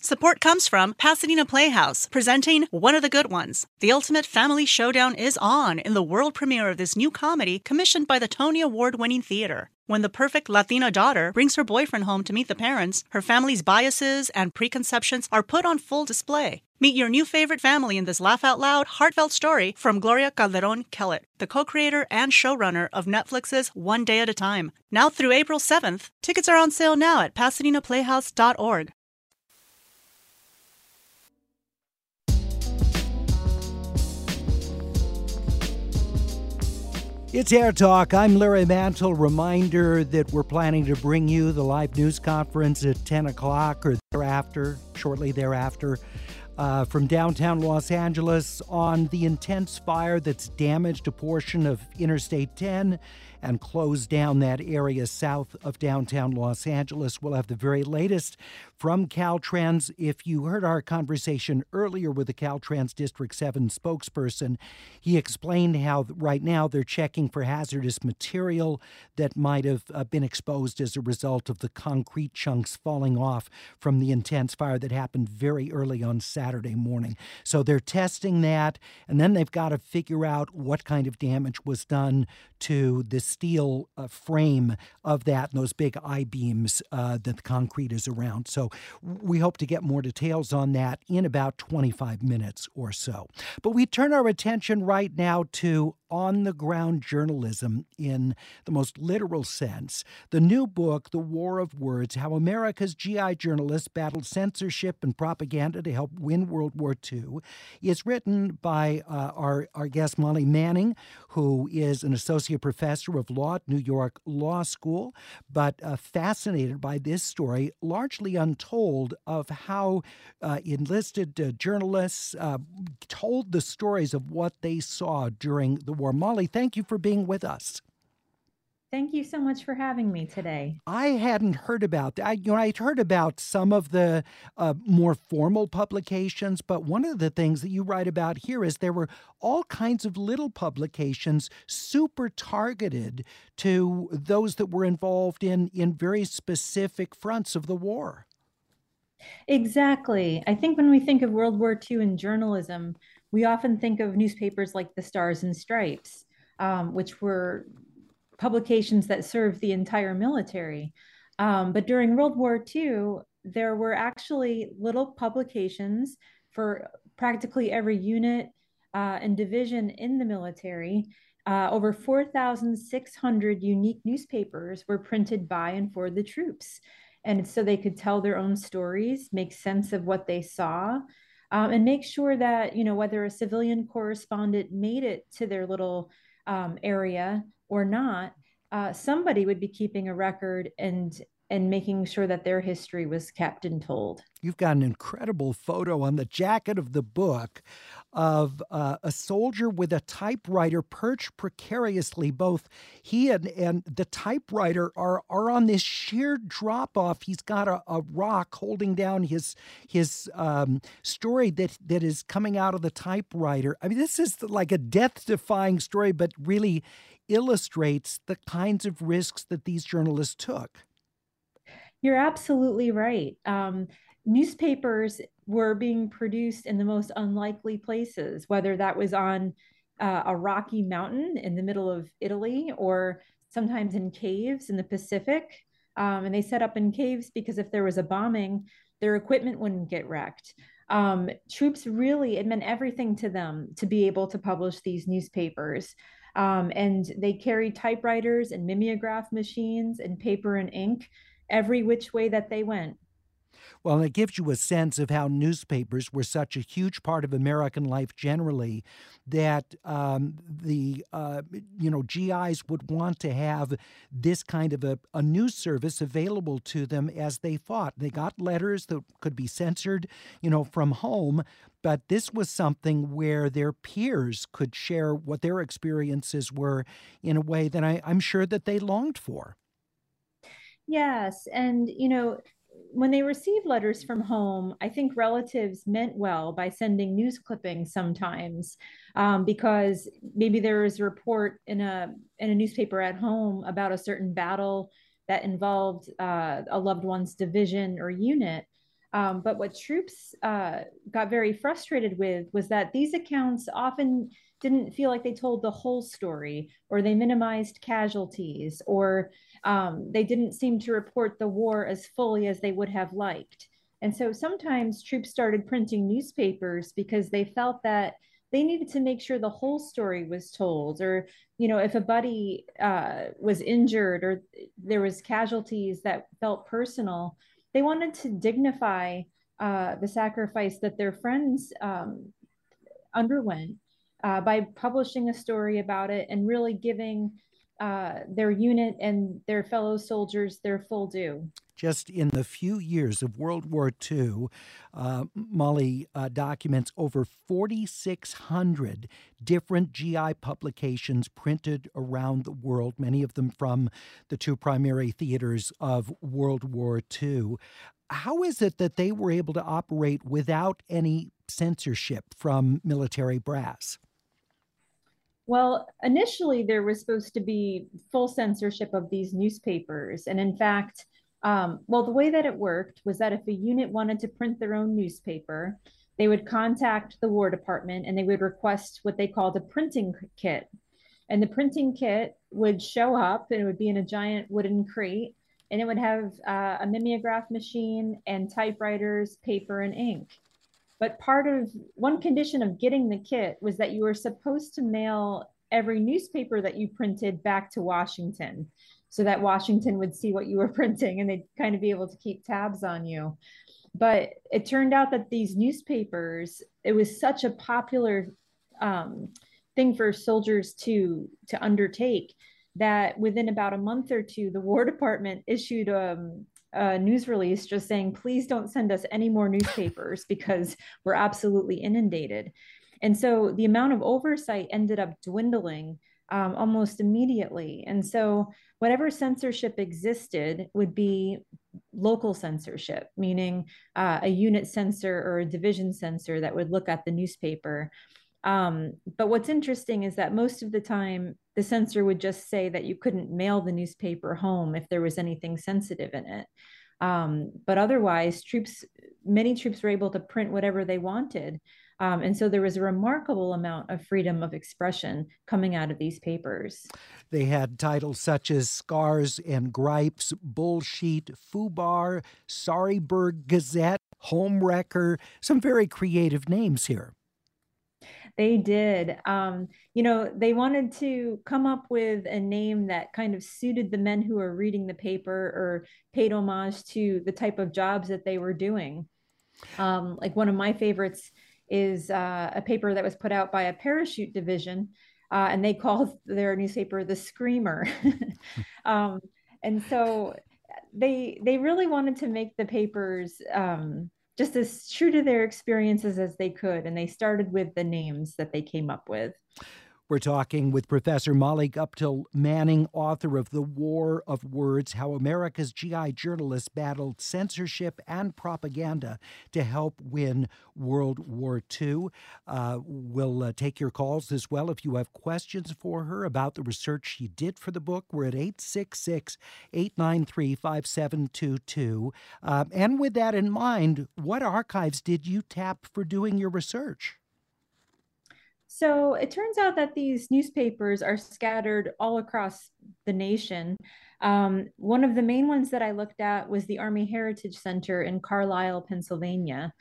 Support comes from Pasadena Playhouse, presenting One of the Good Ones. The Ultimate Family Showdown is on in the world premiere of this new comedy commissioned by the Tony Award winning theater. When the perfect Latina daughter brings her boyfriend home to meet the parents, her family's biases and preconceptions are put on full display. Meet your new favorite family in this laugh out loud, heartfelt story from Gloria Calderon Kellett, the co creator and showrunner of Netflix's One Day at a Time. Now through April 7th, tickets are on sale now at PasadenaPlayhouse.org. It's Air Talk. I'm Larry Mantle. Reminder that we're planning to bring you the live news conference at 10 o'clock or thereafter, shortly thereafter, uh, from downtown Los Angeles on the intense fire that's damaged a portion of Interstate 10 and close down that area south of downtown Los Angeles. We'll have the very latest from Caltrans. If you heard our conversation earlier with the Caltrans District 7 spokesperson, he explained how right now they're checking for hazardous material that might have uh, been exposed as a result of the concrete chunks falling off from the intense fire that happened very early on Saturday morning. So they're testing that, and then they've got to figure out what kind of damage was done to the steel uh, frame of that and those big I beams uh, that the concrete is around. So we hope to get more details on that in about 25 minutes or so. But we turn our attention right now to on the ground journalism in the most literal sense. The new book, The War of Words How America's GI Journalists Battled Censorship and Propaganda to Help Win World War II, is written by uh, our, our guest, Molly Manning, who is an associate professor of law at New York Law School, but uh, fascinated by this story, largely untold, of how uh, enlisted uh, journalists uh, told the stories of what they saw during the war. Molly, thank you for being with us. Thank you so much for having me today. I hadn't heard about that. I, you know, I'd heard about some of the uh, more formal publications, but one of the things that you write about here is there were all kinds of little publications super targeted to those that were involved in in very specific fronts of the war. Exactly. I think when we think of World War II in journalism, we often think of newspapers like the Stars and Stripes, um, which were publications that served the entire military. Um, but during World War II, there were actually little publications for practically every unit uh, and division in the military. Uh, over 4,600 unique newspapers were printed by and for the troops. And so they could tell their own stories, make sense of what they saw, um, and make sure that you know whether a civilian correspondent made it to their little um, area or not uh, somebody would be keeping a record and and making sure that their history was kept and told. You've got an incredible photo on the jacket of the book of uh, a soldier with a typewriter perched precariously. Both he and, and the typewriter are, are on this sheer drop off. He's got a, a rock holding down his his um, story that, that is coming out of the typewriter. I mean, this is like a death defying story, but really illustrates the kinds of risks that these journalists took. You're absolutely right. Um, newspapers were being produced in the most unlikely places, whether that was on uh, a rocky mountain in the middle of Italy or sometimes in caves in the Pacific. Um, and they set up in caves because if there was a bombing, their equipment wouldn't get wrecked. Um, troops really, it meant everything to them to be able to publish these newspapers. Um, and they carried typewriters and mimeograph machines and paper and ink every which way that they went. Well, it gives you a sense of how newspapers were such a huge part of American life generally that um, the uh, you know GIs would want to have this kind of a, a news service available to them as they fought. They got letters that could be censored, you know, from home, but this was something where their peers could share what their experiences were in a way that I, I'm sure that they longed for. Yes. And, you know, when they received letters from home, I think relatives meant well by sending news clippings sometimes, um, because maybe there was a report in a in a newspaper at home about a certain battle that involved uh, a loved one's division or unit. Um, but what troops uh, got very frustrated with was that these accounts often didn't feel like they told the whole story, or they minimized casualties, or um, they didn't seem to report the war as fully as they would have liked. And so sometimes troops started printing newspapers because they felt that they needed to make sure the whole story was told or you know if a buddy uh, was injured or there was casualties that felt personal they wanted to dignify uh, the sacrifice that their friends um, underwent uh, by publishing a story about it and really giving uh, their unit and their fellow soldiers their full due. Just in the few years of World War II, uh, Molly uh, documents over 4,600 different GI publications printed around the world, many of them from the two primary theaters of World War II. How is it that they were able to operate without any censorship from military brass? Well, initially there was supposed to be full censorship of these newspapers. And in fact, um, well, the way that it worked was that if a unit wanted to print their own newspaper, they would contact the War Department and they would request what they called a printing kit. And the printing kit would show up and it would be in a giant wooden crate and it would have uh, a mimeograph machine and typewriters, paper, and ink. But part of one condition of getting the kit was that you were supposed to mail every newspaper that you printed back to Washington so that Washington would see what you were printing and they'd kind of be able to keep tabs on you. But it turned out that these newspapers, it was such a popular um, thing for soldiers to to undertake that within about a month or two, the War Department issued um, a news release just saying, please don't send us any more newspapers because we're absolutely inundated. And so the amount of oversight ended up dwindling um, almost immediately. And so whatever censorship existed would be local censorship, meaning uh, a unit censor or a division censor that would look at the newspaper. Um, but what's interesting is that most of the time, the censor would just say that you couldn't mail the newspaper home if there was anything sensitive in it. Um, but otherwise, troops, many troops were able to print whatever they wanted. Um, and so there was a remarkable amount of freedom of expression coming out of these papers. They had titles such as Scars and Gripes, Bullsheet, Fubar, Sorryburg Gazette, Homewrecker, some very creative names here. They did. Um, you know, they wanted to come up with a name that kind of suited the men who were reading the paper or paid homage to the type of jobs that they were doing. Um, like one of my favorites is uh, a paper that was put out by a parachute division, uh, and they called their newspaper the Screamer. um, and so they they really wanted to make the papers um, just as true to their experiences as they could. And they started with the names that they came up with. We're talking with Professor Molly Guptill Manning, author of The War of Words How America's GI Journalists Battled Censorship and Propaganda to Help Win World War II. Uh, we'll uh, take your calls as well if you have questions for her about the research she did for the book. We're at 866 893 5722. Uh, and with that in mind, what archives did you tap for doing your research? So it turns out that these newspapers are scattered all across the nation. Um, one of the main ones that I looked at was the Army Heritage Center in Carlisle, Pennsylvania.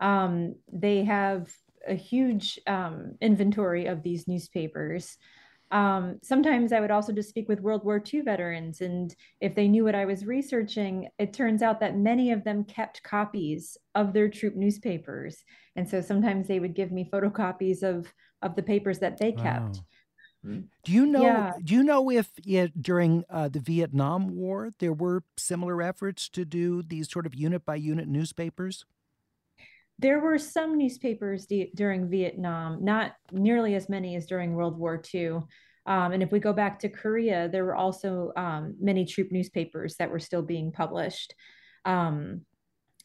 Um, they have a huge um, inventory of these newspapers. Um, sometimes I would also just speak with World War II veterans, and if they knew what I was researching, it turns out that many of them kept copies of their troop newspapers. And so sometimes they would give me photocopies of of the papers that they kept. Wow. Mm. Do you know? Yeah. Do you know if it, during uh, the Vietnam War there were similar efforts to do these sort of unit by unit newspapers? There were some newspapers during Vietnam, not nearly as many as during World War II. Um, and if we go back to Korea, there were also um, many troop newspapers that were still being published. Um,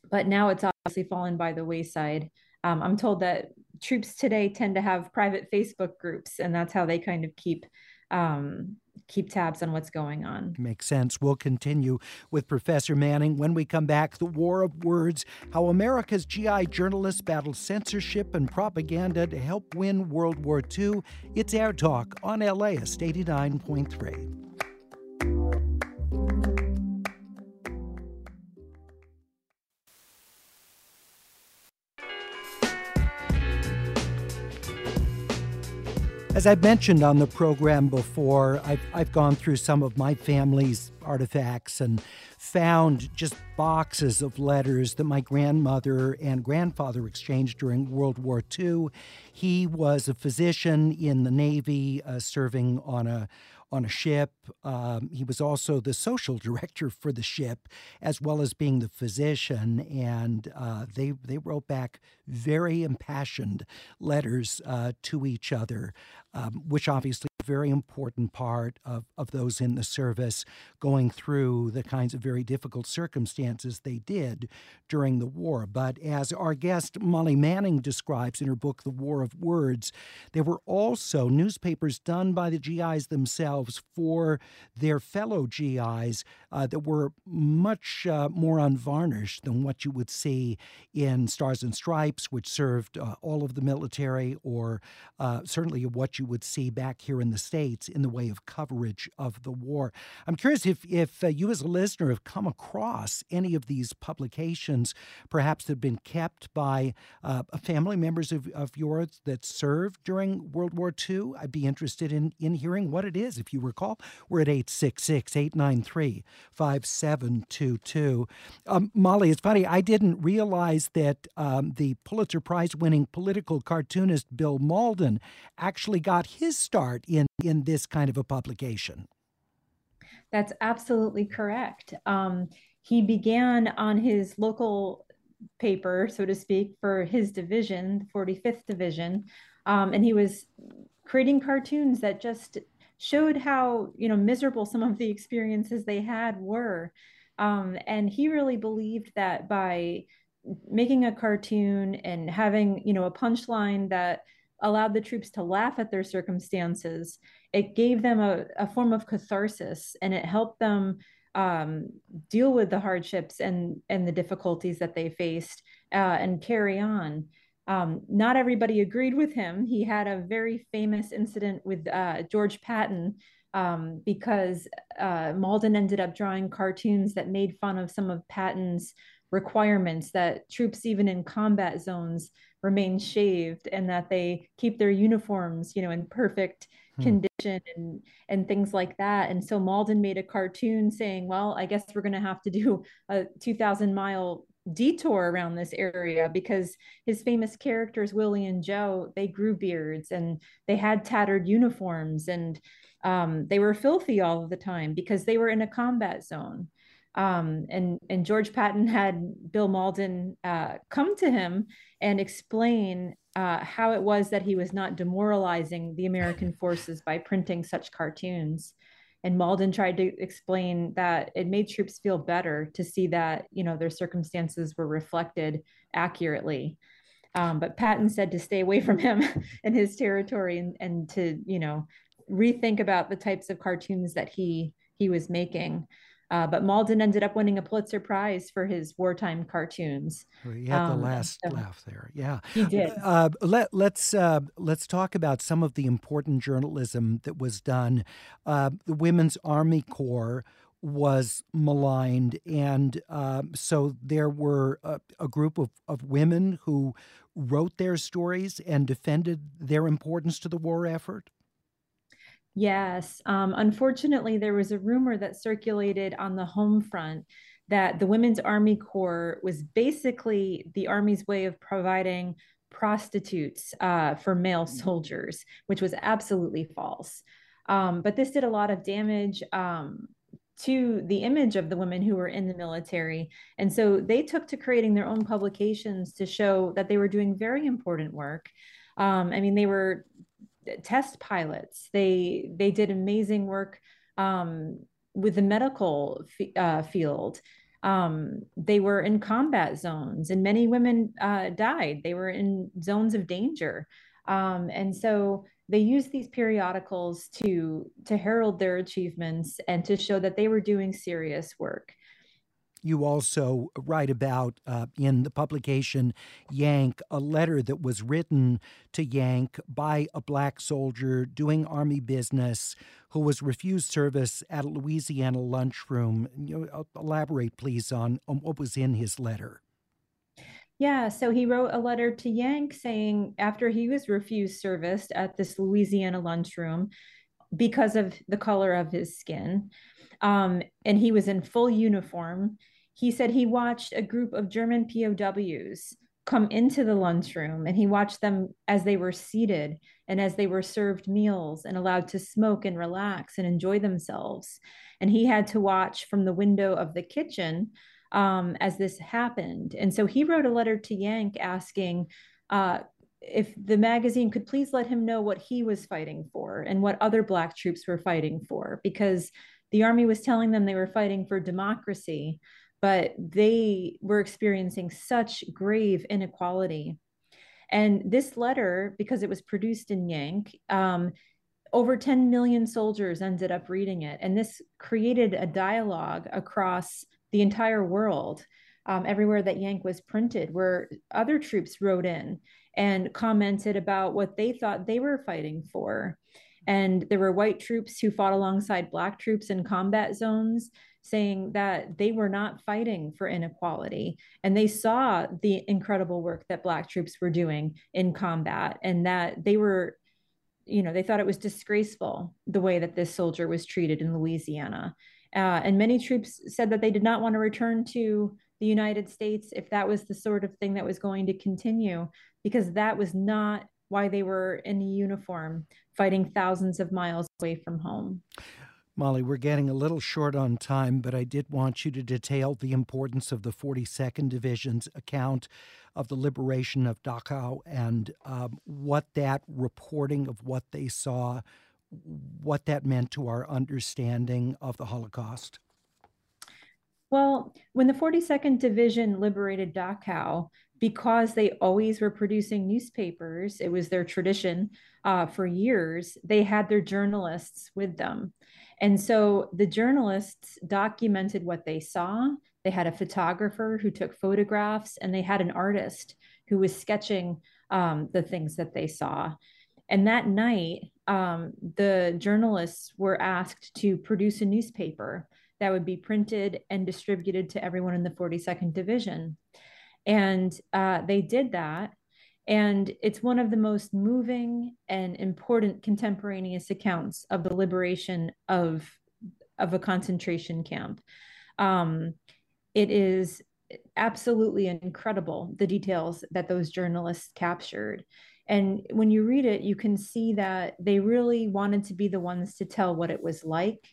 but now it's obviously fallen by the wayside. Um, I'm told that troops today tend to have private Facebook groups, and that's how they kind of keep um, keep tabs on what's going on. Makes sense. We'll continue with Professor Manning when we come back. The War of Words How America's GI journalists battle censorship and propaganda to help win World War II. It's Air Talk on LAist 89.3. As I've mentioned on the program before, I've, I've gone through some of my family's artifacts and found just boxes of letters that my grandmother and grandfather exchanged during World War II. He was a physician in the Navy, uh, serving on a on a ship. Um, he was also the social director for the ship, as well as being the physician. And uh, they they wrote back very impassioned letters uh, to each other, um, which obviously is a very important part of, of those in the service going through the kinds of very difficult circumstances they did during the war. But as our guest Molly Manning describes in her book, The War of Words, there were also newspapers done by the GIs themselves for their fellow GIs uh, that were much uh, more unvarnished than what you would see in Stars and Stripes, which served uh, all of the military, or uh, certainly what you would see back here in the States in the way of coverage of the war. I'm curious if, if uh, you, as a listener, have come across any of these publications, perhaps that have been kept by uh, family members of, of yours that served during World War II. I'd be interested in, in hearing what it is. If you recall, we're at 866 893 5722. Um, Molly, it's funny, I didn't realize that um, the Pulitzer Prize winning political cartoonist Bill Mauldin actually got his start in, in this kind of a publication. That's absolutely correct. Um, he began on his local paper, so to speak, for his division, the 45th Division, um, and he was creating cartoons that just showed how you know miserable some of the experiences they had were. Um, and he really believed that by making a cartoon and having you know a punchline that allowed the troops to laugh at their circumstances it gave them a, a form of catharsis and it helped them um, deal with the hardships and and the difficulties that they faced uh, and carry on um, not everybody agreed with him. He had a very famous incident with uh, George Patton um, because uh, Mauldin ended up drawing cartoons that made fun of some of Patton's requirements that troops, even in combat zones, remain shaved and that they keep their uniforms, you know, in perfect hmm. condition and and things like that. And so Mauldin made a cartoon saying, "Well, I guess we're going to have to do a 2,000 mile detour around this area because his famous characters Willie and Joe they grew beards and they had tattered uniforms and um, they were filthy all of the time because they were in a combat zone um, and and George Patton had Bill Mauldin uh, come to him and explain uh, how it was that he was not demoralizing the American forces by printing such cartoons and Mauldin tried to explain that it made troops feel better to see that you know their circumstances were reflected accurately. Um, but Patton said to stay away from him and his territory and, and to you know rethink about the types of cartoons that he he was making. Uh, but Mauldin ended up winning a Pulitzer Prize for his wartime cartoons. He had the um, last so laugh there. Yeah, he did. Uh, let, let's uh, let's talk about some of the important journalism that was done. Uh, the Women's Army Corps was maligned, and um, so there were a, a group of, of women who wrote their stories and defended their importance to the war effort. Yes. Um, unfortunately, there was a rumor that circulated on the home front that the Women's Army Corps was basically the Army's way of providing prostitutes uh, for male soldiers, which was absolutely false. Um, but this did a lot of damage um, to the image of the women who were in the military. And so they took to creating their own publications to show that they were doing very important work. Um, I mean, they were test pilots. They they did amazing work um, with the medical f- uh, field. Um, they were in combat zones, and many women uh, died. They were in zones of danger, um, and so they used these periodicals to to herald their achievements and to show that they were doing serious work you also write about uh, in the publication Yank a letter that was written to Yank by a black soldier doing army business who was refused service at a Louisiana lunchroom. You know, elaborate, please, on, on what was in his letter. Yeah, so he wrote a letter to Yank saying after he was refused service at this Louisiana lunchroom because of the color of his skin, um, and he was in full uniform. He said he watched a group of German POWs come into the lunchroom and he watched them as they were seated and as they were served meals and allowed to smoke and relax and enjoy themselves. And he had to watch from the window of the kitchen um, as this happened. And so he wrote a letter to Yank asking, uh, if the magazine could please let him know what he was fighting for and what other Black troops were fighting for, because the Army was telling them they were fighting for democracy, but they were experiencing such grave inequality. And this letter, because it was produced in Yank, um, over 10 million soldiers ended up reading it. And this created a dialogue across the entire world, um, everywhere that Yank was printed, where other troops wrote in and commented about what they thought they were fighting for. And there were white troops who fought alongside black troops in combat zones saying that they were not fighting for inequality. And they saw the incredible work that black troops were doing in combat and that they were you know they thought it was disgraceful the way that this soldier was treated in louisiana. Uh, and many troops said that they did not want to return to the united states if that was the sort of thing that was going to continue because that was not why they were in a uniform fighting thousands of miles away from home. Molly, we're getting a little short on time, but I did want you to detail the importance of the 42nd Division's account of the liberation of Dachau and um, what that reporting of what they saw, what that meant to our understanding of the Holocaust. Well, when the 42nd Division liberated Dachau, because they always were producing newspapers, it was their tradition uh, for years, they had their journalists with them. And so the journalists documented what they saw. They had a photographer who took photographs, and they had an artist who was sketching um, the things that they saw. And that night, um, the journalists were asked to produce a newspaper that would be printed and distributed to everyone in the 42nd Division. And uh, they did that. And it's one of the most moving and important contemporaneous accounts of the liberation of, of a concentration camp. Um, it is absolutely incredible the details that those journalists captured. And when you read it, you can see that they really wanted to be the ones to tell what it was like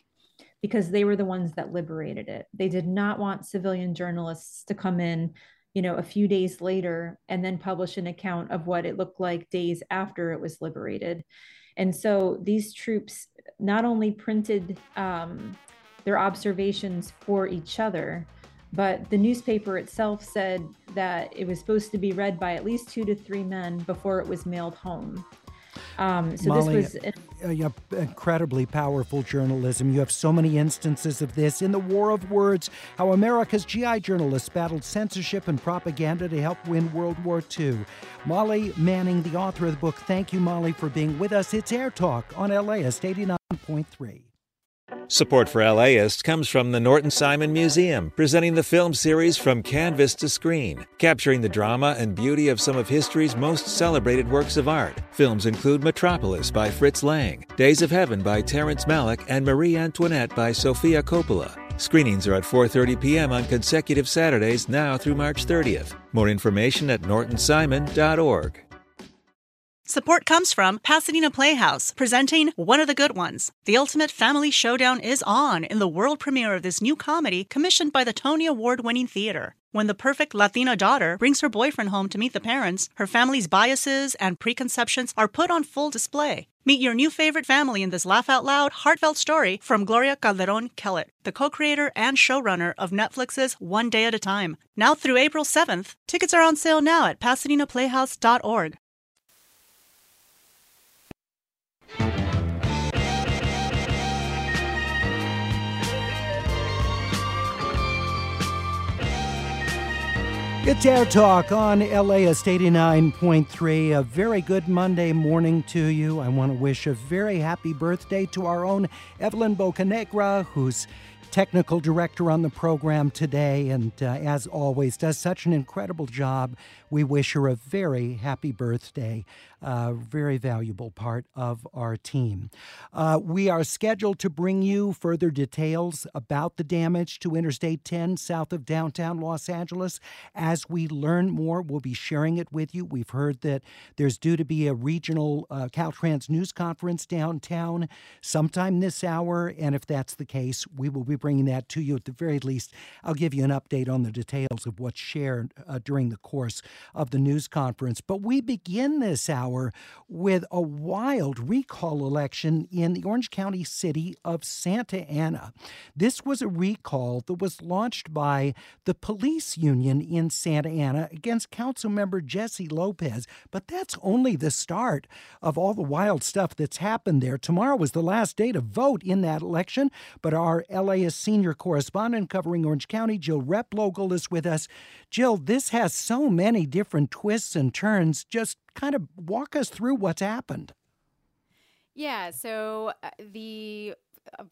because they were the ones that liberated it. They did not want civilian journalists to come in you know, a few days later and then publish an account of what it looked like days after it was liberated. And so these troops not only printed um, their observations for each other, but the newspaper itself said that it was supposed to be read by at least two to three men before it was mailed home. Um, so Molly, this was uh, incredibly powerful journalism. You have so many instances of this in the War of Words. How America's GI journalists battled censorship and propaganda to help win World War II. Molly Manning, the author of the book. Thank you, Molly, for being with us. It's Air Talk on LAist 89.3. Support for LAist comes from the Norton Simon Museum, presenting the film series From Canvas to Screen, capturing the drama and beauty of some of history's most celebrated works of art. Films include Metropolis by Fritz Lang, Days of Heaven by Terrence Malick, and Marie Antoinette by Sofia Coppola. Screenings are at 4:30 p.m. on consecutive Saturdays now through March 30th. More information at nortonsimon.org. Support comes from Pasadena Playhouse, presenting One of the Good Ones. The Ultimate Family Showdown is on in the world premiere of this new comedy commissioned by the Tony Award winning theater. When the perfect Latina daughter brings her boyfriend home to meet the parents, her family's biases and preconceptions are put on full display. Meet your new favorite family in this laugh out loud, heartfelt story from Gloria Calderon Kellett, the co creator and showrunner of Netflix's One Day at a Time. Now through April 7th, tickets are on sale now at PasadenaPlayhouse.org. It's Air Talk on LAist 89.3. A very good Monday morning to you. I want to wish a very happy birthday to our own Evelyn Bocanegra, who's technical director on the program today, and uh, as always, does such an incredible job. We wish her a very happy birthday a very valuable part of our team. Uh, we are scheduled to bring you further details about the damage to Interstate 10 south of downtown Los Angeles. As we learn more, we'll be sharing it with you. We've heard that there's due to be a regional uh, Caltrans news conference downtown sometime this hour, and if that's the case, we will be bringing that to you. At the very least, I'll give you an update on the details of what's shared uh, during the course of the news conference. But we begin this hour with a wild recall election in the Orange County city of Santa Ana. This was a recall that was launched by the police union in Santa Ana against Councilmember Jessie Lopez. But that's only the start of all the wild stuff that's happened there. Tomorrow was the last day to vote in that election, but our LAist senior correspondent covering Orange County, Jill Replogle, is with us. Jill, this has so many different twists and turns. Just kind of walk us through what's happened. Yeah, so uh, the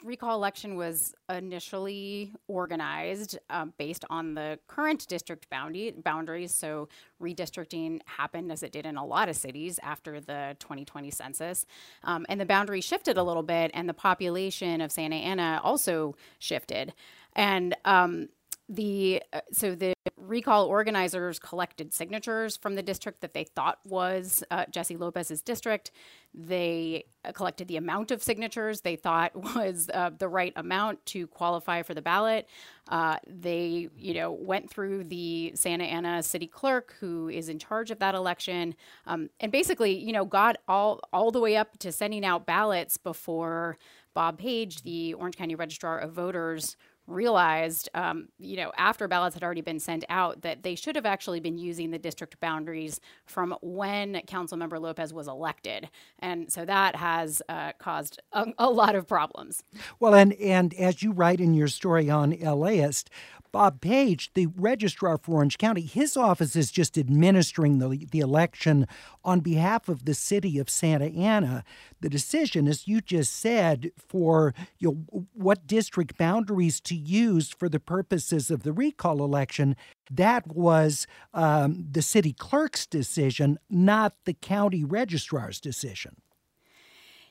recall election was initially organized um, based on the current district boundary, boundaries. So redistricting happened as it did in a lot of cities after the 2020 census. Um, and the boundary shifted a little bit, and the population of Santa Ana also shifted. And um, the uh, so the recall organizers collected signatures from the district that they thought was uh, Jessie Lopez's district. They uh, collected the amount of signatures they thought was uh, the right amount to qualify for the ballot. Uh, they, you know, went through the Santa Ana city clerk, who is in charge of that election, um, and basically, you know, got all all the way up to sending out ballots before Bob Page, the Orange County Registrar of Voters realized, um, you know, after ballots had already been sent out, that they should have actually been using the district boundaries from when Councilmember Lopez was elected, and so that has uh, caused a, a, lot of problems. Well, and and as you write in your story on LAist, Bob Page, the registrar for Orange County, his office is just administering the, the election on behalf of the city of Santa Ana. The decision, as you just said, for you know, what district boundaries to use for the purposes of the recall election, that was um, the city clerk's decision, not the county registrar's decision.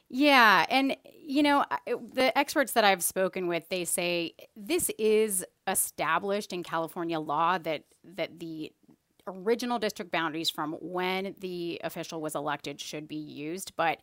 Yeah, and you know, the experts that I've spoken with, they say this is established in California law that that the original district boundaries from when the official was elected should be used, but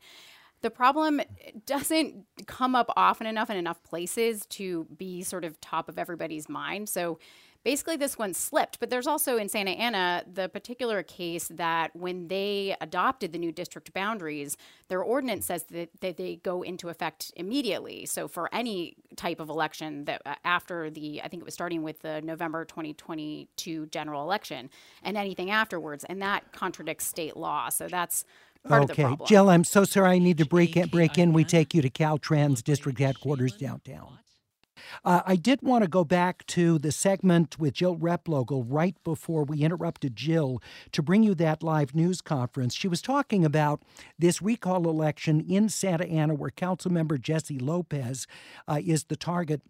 the problem doesn't come up often enough in enough places to be sort of top of everybody's mind. So basically this one slipped. But there's also in Santa Ana the particular case that when they adopted the new district boundaries, their ordinance says that, that they go into effect immediately. So for any type of election that uh, after the, I think it was starting with the November 2022 general election and anything afterwards, and that contradicts state law. So that's part of the problem. okay, Jill, I'm so sorry. I need to break in, break in. We take you to Caltrans district headquarters downtown. Uh, I did want to go back to the segment with Jill Replogle right before we interrupted Jill to bring you that live news conference. She was talking about this recall election in Santa Ana where Councilmember Jessie Lopez uh, is the target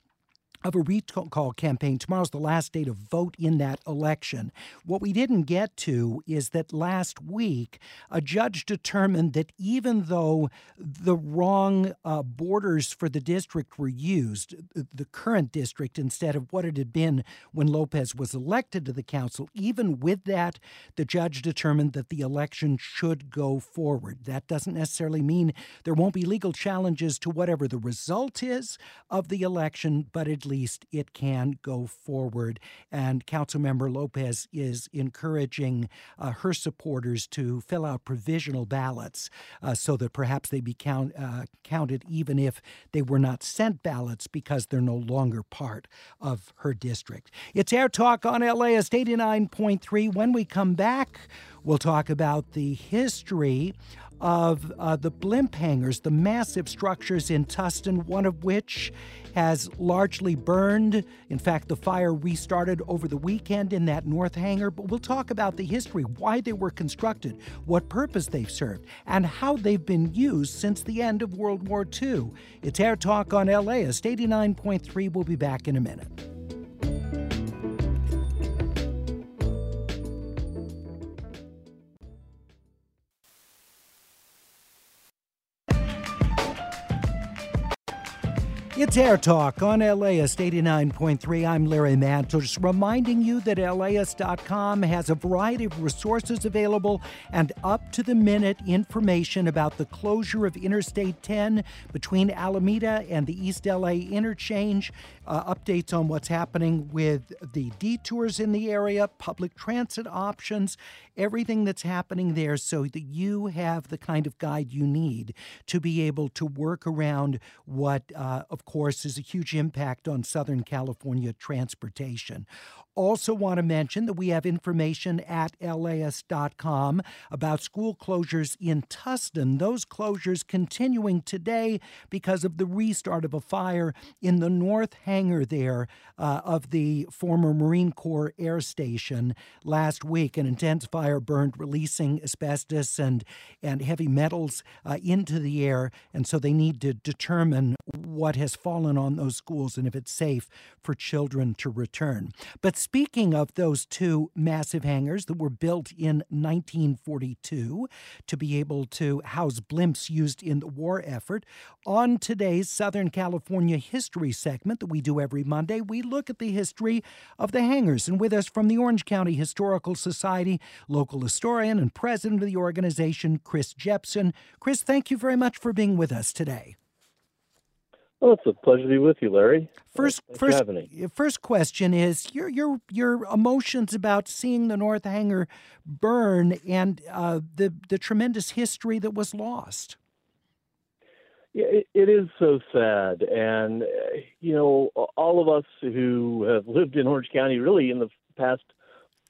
of a recall campaign. Tomorrow's the last day to vote in that election. What we didn't get to is that last week, a judge determined that even though the wrong uh, borders for the district were used, the current district instead of what it had been when Lopez was elected to the council, even with that, the judge determined that the election should go forward. That doesn't necessarily mean there won't be legal challenges to whatever the result is of the election, but at least it can go forward. And Councilmember Lopez is encouraging uh, her supporters to fill out provisional ballots uh, so that perhaps they be count, uh, counted even if they were not sent ballots because they're no longer part of her district. It's Air Talk on LAist 89.3. When we come back, we'll talk about the history of uh, the blimp hangars, the massive structures in Tustin, one of which has largely burned. In fact, the fire restarted over the weekend in that north hangar, but we'll talk about the history, why they were constructed, what purpose they've served, and how they've been used since the end of World War II. It's Air Talk on LAist 89.3. We'll be back in a minute. It's Air Talk on LAist 89.3. I'm Larry Mantle, reminding you that LAist.com has a variety of resources available and up to the minute information about the closure of Interstate 10 between Alameda and the East LA interchange, uh, updates on what's happening with the detours in the area, public transit options, everything that's happening there so that you have the kind of guide you need to be able to work around what, uh, of course, is a huge impact on Southern California transportation. Also, want to mention that we have information at laist.com about school closures in Tustin. Those closures continuing today because of the restart of a fire in the north hangar there uh, of the former Marine Corps Air Station last week. An intense fire burned, releasing asbestos and, and heavy metals uh, into the air. And so they need to determine what has fallen on those schools and if it's safe for children to return. But speaking of those two massive hangars that were built in 1942 to be able to house blimps used in the war effort, on today's Southern California history segment that we do every Monday, we look at the history of the hangars. And with us from the Orange County Historical Society, local historian and president of the organization, Chris Jepsen. Chris, thank you very much for being with us today. Well, it's a pleasure to be with you, Larry. First, Thanks first, first question is your your your emotions about seeing the North Hangar burn and uh, the the tremendous history that was lost. Yeah, it, it is so sad, and uh, you know, all of us who have lived in Orange County, really in the past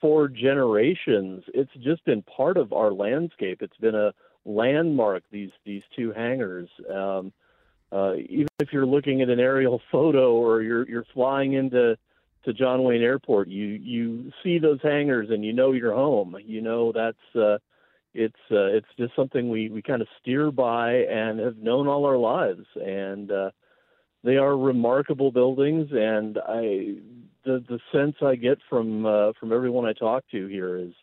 four generations, it's just been part of our landscape. It's been a landmark. These these two hangars. Um, uh, even if you're looking at an aerial photo or you're you're flying into to John Wayne Airport, you you see those hangars and you know you're home. You know that's uh, it's uh, it's just something we we kind of steer by and have known all our lives, and uh, they are remarkable buildings. And I the the sense I get from uh, from everyone I talk to here is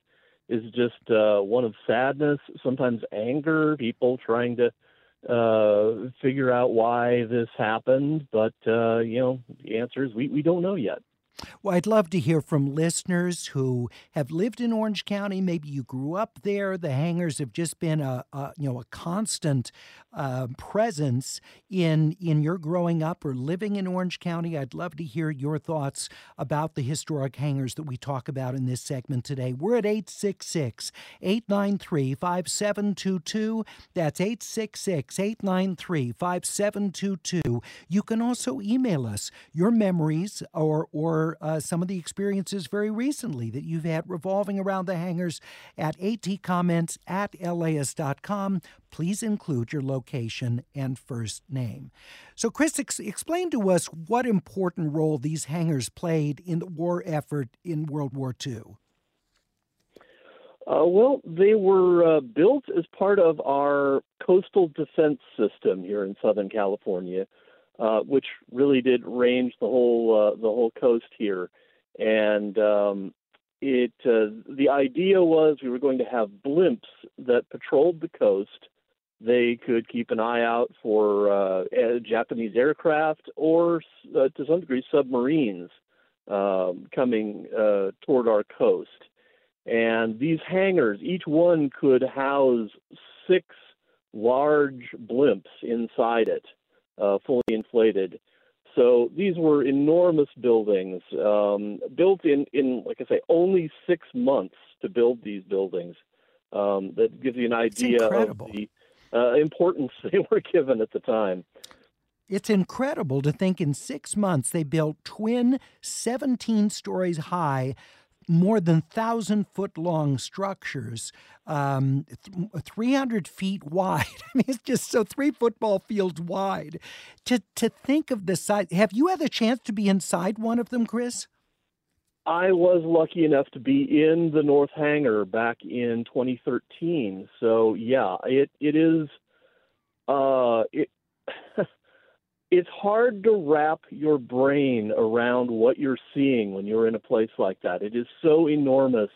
is just uh, one of sadness, sometimes anger, people trying to uh, figure out why this happened. But, uh, you know, the answer is we, we don't know yet. Well, I'd love to hear from listeners who have lived in Orange County. Maybe you grew up there. The hangars have just been a, a you know a constant uh, presence in in your growing up or living in Orange County. I'd love to hear your thoughts about the historic hangars that we talk about in this segment today. We're at 866 893 5722. That's 866 893 5722. You can also email us your memories or or uh, some of the experiences very recently that you've had revolving around the hangars at atcomments at laist.com. Please include your location and first name. So, Chris, ex- explain to us what important role these hangars played in the war effort in World War II. Uh, well, they were uh, built as part of our coastal defense system here in Southern California, uh, which really did range the whole uh, the whole coast here. And um, it uh, the idea was we were going to have blimps that patrolled the coast. They could keep an eye out for uh, Japanese aircraft or, to some degree, submarines um, coming toward our coast. And these hangars, each one could house six large blimps inside it, uh, fully inflated. So these were enormous buildings, um, built in, in, like I say, only six months to build these buildings. Um, that gives you an idea of the uh, importance they were given at the time. It's incredible to think in six months they built twin, 17 stories high, more than thousand foot long structures, um, th- 300 feet wide. I mean, it's just so three football fields wide. To to think of the size, have you had a chance to be inside one of them, Chris? I was lucky enough to be in the North Hangar back in 2013. So yeah, it it is. Uh, it it's hard to wrap your brain around what you're seeing when you're in a place like that. It is so enormous.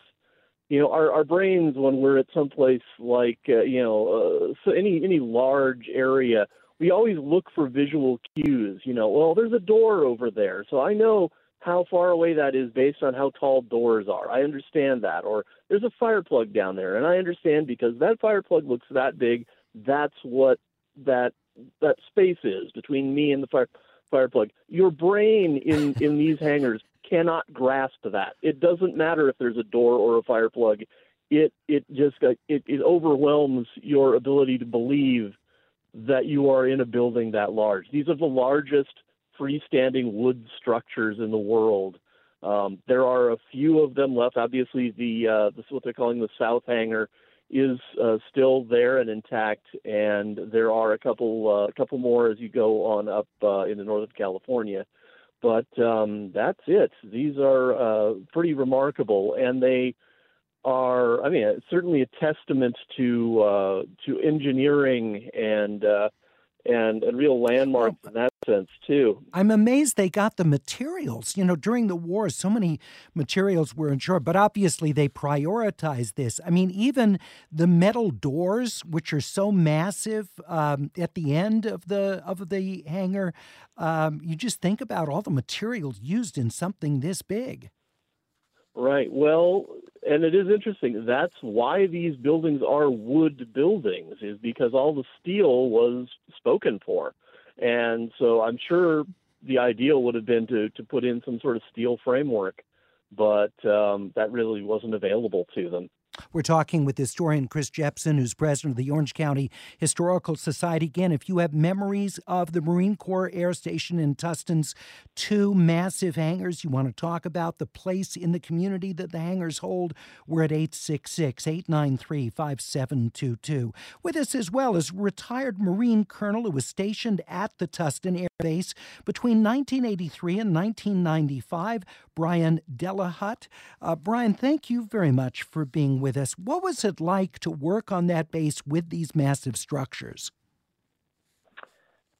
You know, our, our brains when we're at some place like uh, you know uh, so any any large area, we always look for visual cues. You know, well, there's a door over there, so I know how far away that is based on how tall doors are. I understand that. Or there's a fire plug down there, and I understand because that fire plug looks that big. That's what that that space is between me and the fire fire plug. Your brain in in these hangars cannot grasp that. It doesn't matter if there's a door or a fire plug. It it just it, it overwhelms your ability to believe that you are in a building that large. These are the largest freestanding wood structures in the world. Um, there are a few of them left. Obviously, the uh, this is what they're calling the South Hangar is uh, still there and intact, and there are a couple uh, a couple more as you go on up uh, into Northern California. But um, that's it. These are uh, pretty remarkable, and they are. I mean, certainly a testament to uh, to engineering and uh, and and real landmarks in that sense too. I'm amazed they got the materials. You know, during the war, so many materials were insured, but obviously they prioritized this. I mean, even the metal doors, which are so massive um, at the end of the of the hangar, um, you just think about all the materials used in something this big. Right. Well, and it is interesting. That's why these buildings are wood buildings, is because all the steel was spoken for. And so I'm sure the ideal would have been to, to put in some sort of steel framework, but um, that really wasn't available to them. We're talking with historian Chris Jepsen, who's president of the Orange County Historical Society. Again, if you have memories of the Marine Corps Air Station in Tustin's two massive hangars you want to talk about, the place in the community that the hangars hold, we're at 866 893 5722. With us as well is retired Marine Colonel who was stationed at the Tustin Air Base between 1983 and 1995, Brian Delahutt. Uh, Brian, thank you very much for being with us. What was it like to work on that base with these massive structures?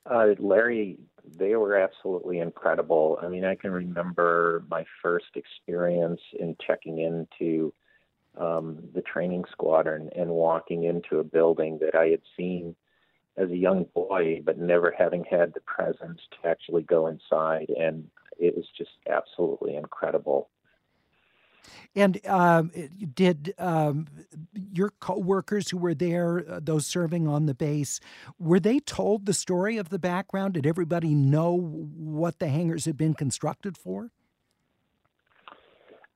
Uh, Larry, they were absolutely incredible. I mean, I can remember my first experience in checking into um, the training squadron and walking into a building that I had seen as a young boy, but never having had the presence to actually go inside. And it was just absolutely incredible. And um, did um, your coworkers who were there, uh, those serving on the base, were they told the story of the background? Did everybody know what the hangars had been constructed for?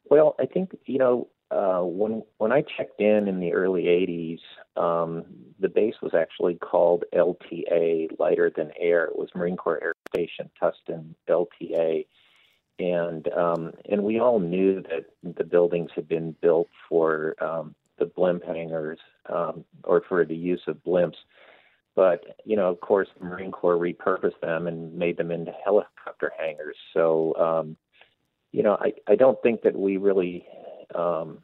Well, I think you know uh, when when I checked in in the early '80s, um, the base was actually called LTA, Lighter Than Air. It was Marine Corps Air Station Tustin LTA, and um, and we all knew that the buildings had been built for um, the blimp hangars um, or for the use of blimps. But you know, of course, the Marine Corps repurposed them and made them into helicopter hangars. So um, you know, I I don't think that we really um,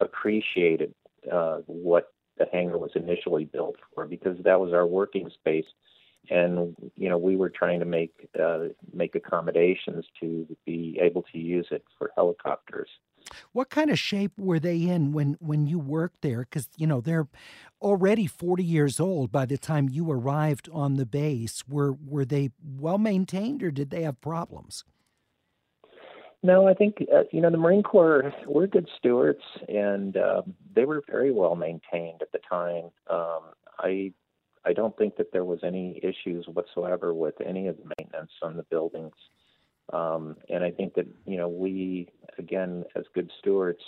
appreciated uh, what the hangar was initially built for because that was our working space and you know we were trying to make uh, make accommodations to be able to use it for helicopters. What kind of shape were they in when when you worked there? Because you know they're already forty years old by the time you arrived on the base. Were were they well maintained, or did they have problems? No, I think uh, you know the Marine Corps. We're good stewards, and um, they were very well maintained at the time. Um, I I don't think that there was any issues whatsoever with any of the maintenance on the buildings. Um, and I think that you know we again as good stewards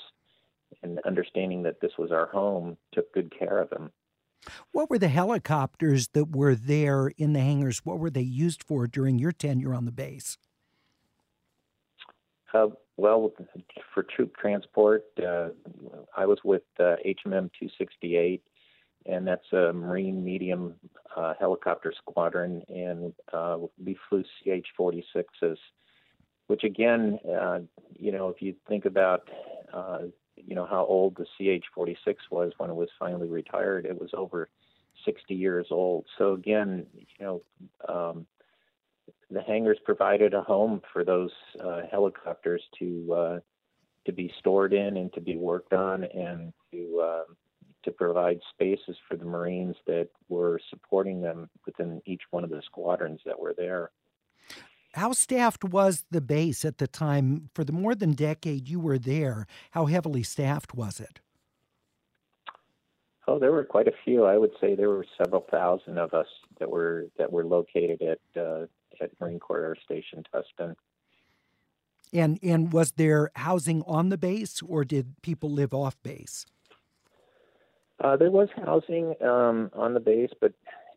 and understanding that this was our home took good care of them. What were the helicopters that were there in the hangars? What were they used for during your tenure on the base? Uh, well, for troop transport, uh, I was with uh, HMM 268 and that's a Marine medium uh, helicopter squadron, and uh, we flew CH-46s, which again, uh, you know, if you think about, uh, you know, how old the CH-46 was when it was finally retired, it was over 60 years old. So again, you know, um, the hangars provided a home for those uh, helicopters to uh, to be stored in and to be worked on and to um, to provide spaces for the Marines that were supporting them within each one of the squadrons that were there. How staffed was the base at the time? For the more than decade you were there, how heavily staffed was it? Oh, there were quite a few. I would say there were several thousand of us that were that were located at uh, at Marine Corps Air Station Tustin. And and was there housing on the base, or did people live off base? Uh, there was housing um, on the base, but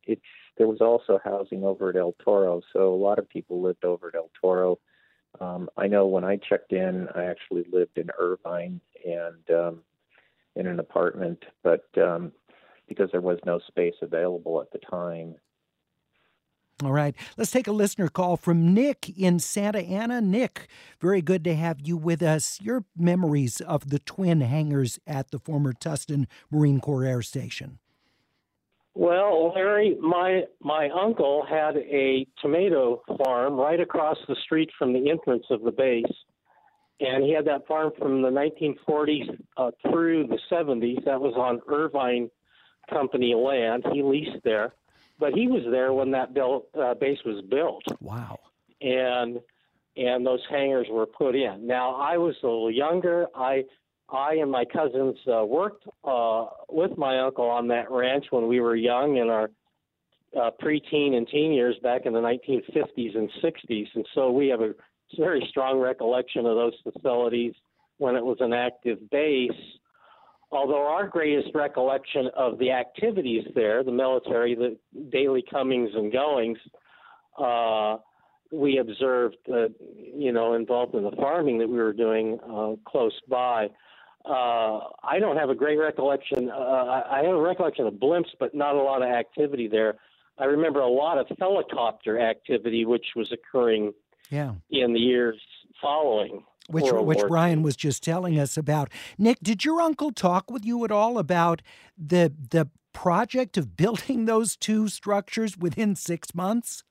it's there was also housing over at El Toro, so a lot of people lived over at El Toro. Um, I know when I checked in, I actually lived in Irvine and um, in an apartment, but um, because there was no space available at the time. All right. Let's take a listener call from Nick in Santa Ana. Nick, very good to have you with us. Your memories of the twin hangars at the former Tustin Marine Corps Air Station. Well, Larry, my my uncle had a tomato farm right across the street from the entrance of the base, and he had that farm from the 1940s uh, through the 70s. That was on Irvine Company land. He leased there, but he was there when that built, uh, base was built. Wow! And and those hangars were put in. Now I was a little younger. I I and my cousins uh, worked uh, with my uncle on that ranch when we were young in our uh, preteen and teen years back in the 1950s and 60s, and so we have a very strong recollection of those facilities when it was an active base. Although our greatest recollection of the activities there, the military, the daily comings and goings, uh, we observed, uh, you know, involved in the farming that we were doing uh, close by uh, I don't have a great recollection. Uh, I have a recollection of blimps, but not a lot of activity there. I remember a lot of helicopter activity, which was occurring yeah. in the years following. Which, which Brian was just telling us about. Nick, did your uncle talk with you at all about the the project of building those two structures within six months?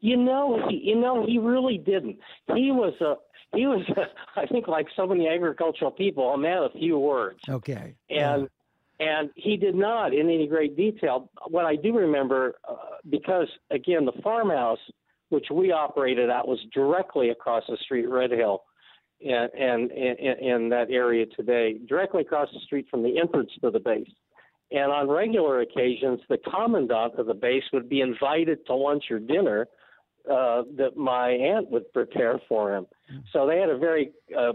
You know, he, you know, he really didn't. He was a he was, I think, like so many agricultural people, a man of few words. Okay. And and he did not in any great detail. What I do remember, uh, because again, the farmhouse which we operated at was directly across the street, Red Hill, and and in that area today, directly across the street from the entrance to the base. And on regular occasions, the commandant of the base would be invited to lunch or dinner uh, that my aunt would prepare for him. So they had a very uh,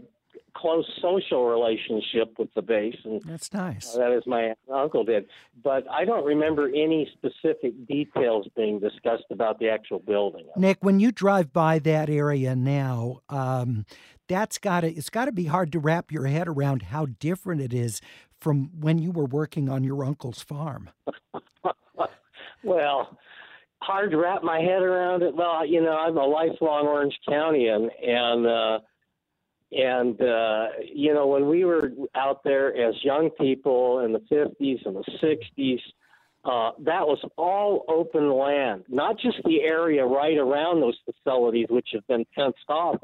close social relationship with the base, and that's nice. Uh, that is my uncle did. But I don't remember any specific details being discussed about the actual building. Nick, when you drive by that area now, um, that's got to it's got to be hard to wrap your head around how different it is from when you were working on your uncle's farm. well, hard to wrap my head around it. Well, you know, I'm a lifelong Orange Countyan, and uh, and uh, you know, when we were out there as young people in the 50s and the 60s, uh, that was all open land, not just the area right around those facilities, which have been fenced off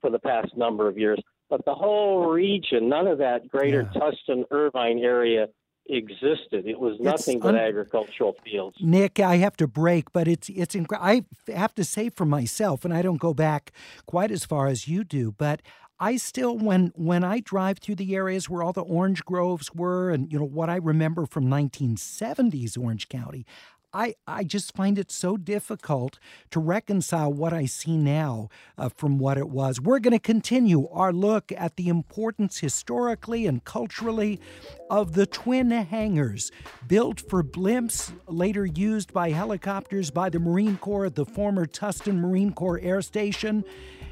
for the past number of years, but the whole region. None of that greater Yeah. Tustin Irvine area existed. It was nothing but agricultural fields. Nick, I have to break, but it's it's incre- I have to say for myself, and I don't go back quite as far as you do, but I still when when I drive through the areas where all the orange groves were, and you know what I remember from 1970s Orange County. I, I just find it so difficult to reconcile what I see now uh, from what it was. We're going to continue our look at the importance historically and culturally of the twin hangars built for blimps, later used by helicopters by the Marine Corps at the former Tustin Marine Corps Air Station.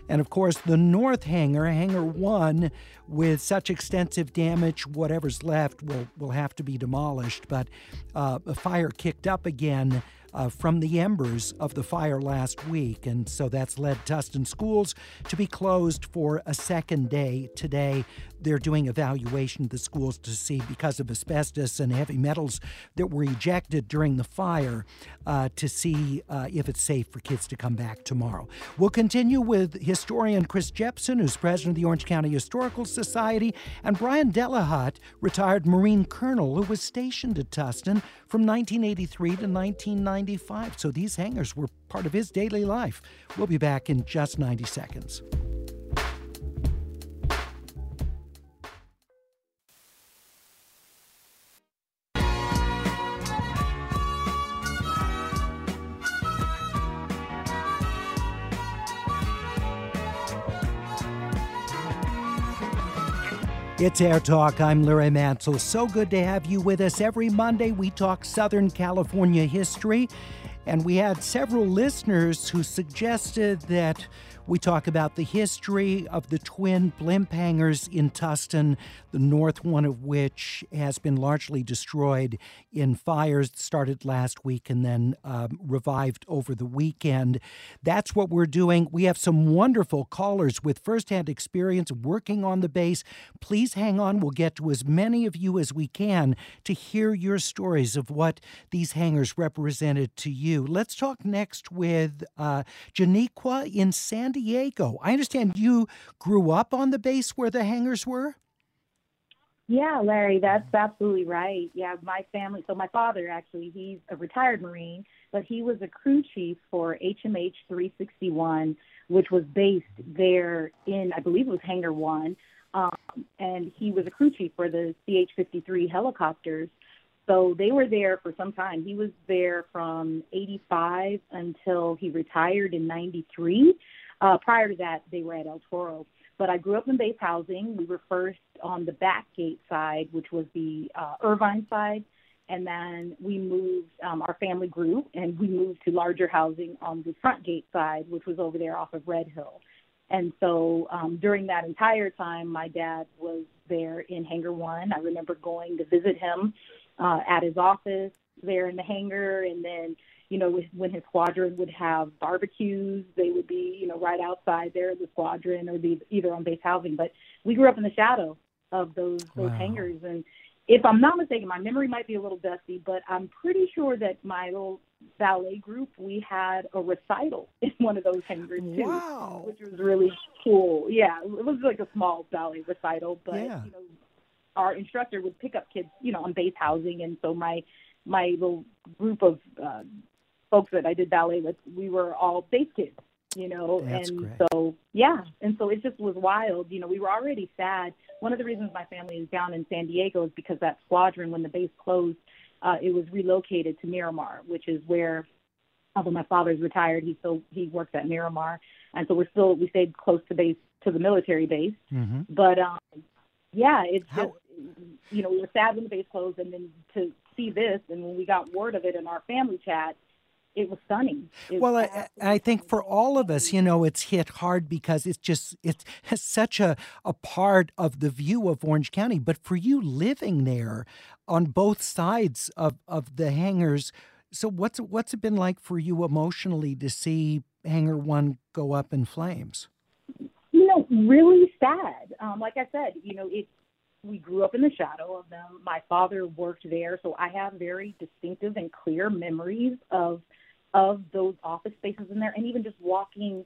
And of course, the North Hangar, Hangar 1, with such extensive damage, whatever's left will, will have to be demolished. But uh, a fire kicked up again uh, from the embers of the fire last week. And so that's led Tustin schools to be closed for a second day today. They're doing evaluation of the schools to see because of asbestos and heavy metals that were ejected during the fire uh, to see uh, if it's safe for kids to come back tomorrow. We'll continue with historian Chris Jepsen, who's president of the Orange County Historical Society, and Brian Delahutt, retired Marine colonel who was stationed at Tustin from 1983 to 1995. So these hangars were part of his daily life. We'll be back in just 90 seconds. It's Air Talk. I'm Larry Mantle. So good to have you with us. Every Monday, we talk Southern California history. And we had several listeners who suggested that we talk about the history of the twin blimp hangars in Tustin, the north one of which has been largely destroyed in fires that started last week and then um, revived over the weekend. That's what we're doing. We have some wonderful callers with firsthand experience working on the base. Please hang on. We'll get to as many of you as we can to hear your stories of what these hangars represented to you. Let's talk next with uh, Janiqua in San Diego. I understand you grew up on the base where the hangars were? Yeah, Larry, that's absolutely right. Yeah, my family, so my father actually, he's a retired Marine, but he was a crew chief for HMH 361, which was based there in, I believe it was Hangar 1. Um, and he was a crew chief for the CH 53 helicopters. So they were there for some time. He was there from 85 until he retired in 93. Uh, prior to that, they were at El Toro. But I grew up in base housing. We were first on the back gate side, which was the uh, Irvine side. And then we moved, um, our family grew, and we moved to larger housing on the front gate side, which was over there off of Red Hill. And so um, during that entire time, my dad was there in Hangar One. I remember going to visit him uh, at his office there in the hangar, and then you know, when his squadron would have barbecues, they would be, you know, right outside there in the squadron or be either on base housing. But we grew up in the shadow of those those wow. hangars, and if I'm not mistaken, my memory might be a little dusty, but I'm pretty sure that my little ballet group we had a recital in one of those hangars too, wow. which was really cool. Yeah, it was like a small ballet recital, but yeah. you know, our instructor would pick up kids, you know, on base housing, and so my my little group of uh, folks that I did ballet with, we were all base kids, you know, That's and great. so yeah, and so it just was wild. You know, we were already sad. One of the reasons my family is down in San Diego is because that squadron, when the base closed, uh, it was relocated to Miramar, which is where, although my father's retired, he still he works at Miramar, and so we're still we stayed close to base to the military base. Mm-hmm. But um, yeah, it's How- just you know we were sad when the base closed, and then to see this, and when we got word of it in our family chat, it was stunning. It Well, was I, I think for all of us, you know, it's hit hard because it's just it's such a, a part of the view of Orange County. But for you living there on both sides of, of the hangars, so what's what's it been like for you emotionally to see Hangar One go up in flames? you know, really sad. Um, like I said, you know, it. We grew up in the shadow of them. My father worked there, so I have very distinctive and clear memories of of those office spaces in there, and even just walking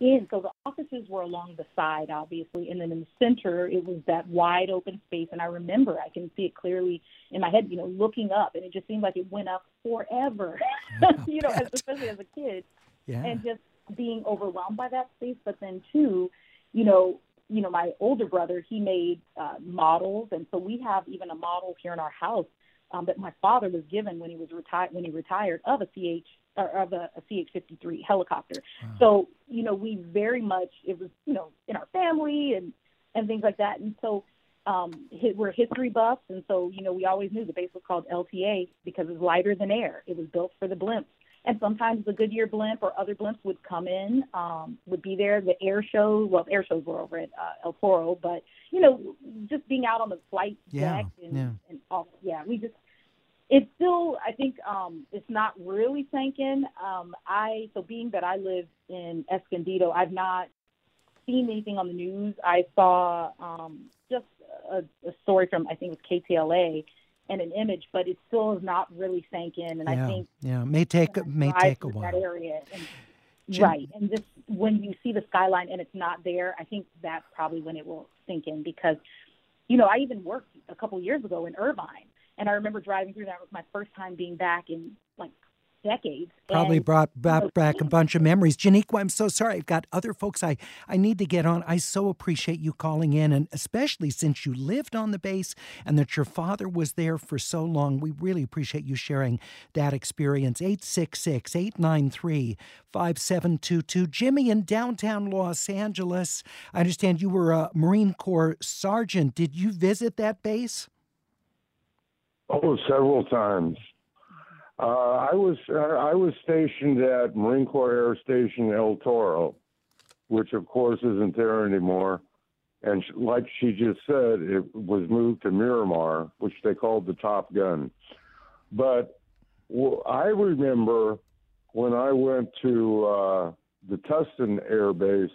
in. So the offices were along the side, obviously, and then in the center it was that wide open space. And I remember, I can see it clearly in my head, you know, looking up, and it just seemed like it went up forever. you know, as, especially as a kid Yeah. and just being overwhelmed by that space. But then too, you know, you know, my older brother he made uh, models, and so we have even a model here in our house um, that my father was given when he was retired when he retired of a CH or of a, a CH-53 helicopter. So you know, we very much it was you know in our family and and things like that, and so. Um, we're history buffs, and so you know we always knew the base was called LTA because it's lighter than air. It was built for the blimps, and sometimes the Goodyear blimp or other blimps would come in, um, would be there. The air show, well, air shows were over at uh, El Toro, but you know, just being out on the flight Yeah, deck and, yeah. and all, yeah, we just it's still I think um it's not really sank in. Um I so being that I live in Escondido, I've not seen anything on the news. I saw um just a, a story from I think it was KTLA and an image, but it still is not really sank in and yeah, I think yeah, may take may take a while. that area and Jim- right. And just when you see the skyline and it's not there, I think that's probably when it will sink in because you know, I even worked a couple years ago in Irvine and I remember driving through that was my first time being back in like decades. Probably And, brought, you know, back a bunch of memories. Janiqua, I'm so sorry. I've got other folks I, I need to get on. I so appreciate you calling in, and especially since you lived on the base and that your father was there for so long. We really appreciate you sharing that experience. 866 893 5722. Jimmy in downtown Los Angeles. I understand you were a Marine Corps sergeant. Did you visit that base? Oh, several times. Uh, I was uh, I was stationed at Marine Corps Air Station El Toro, which of course isn't there anymore. And like she just said, it was moved to Miramar, which they called the Top Gun. But I remember when I went to uh, the Tustin Air Base,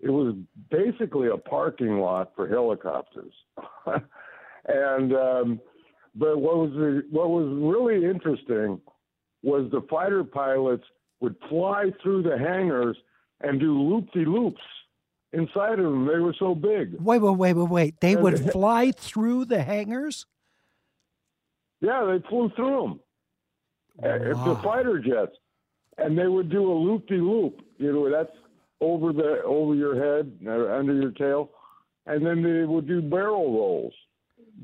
it was basically a parking lot for helicopters. and um, but what was the, what was really interesting was the fighter pilots would fly through the hangars and do loop de loops inside of them. They were so big. Wait, wait, wait, wait, wait. They would fly through the hangars? Yeah, they flew through them. It's the fighter jets, and they would do a loop de loop. You know, that's over the over your head, uh, under your tail, and then they would do barrel rolls,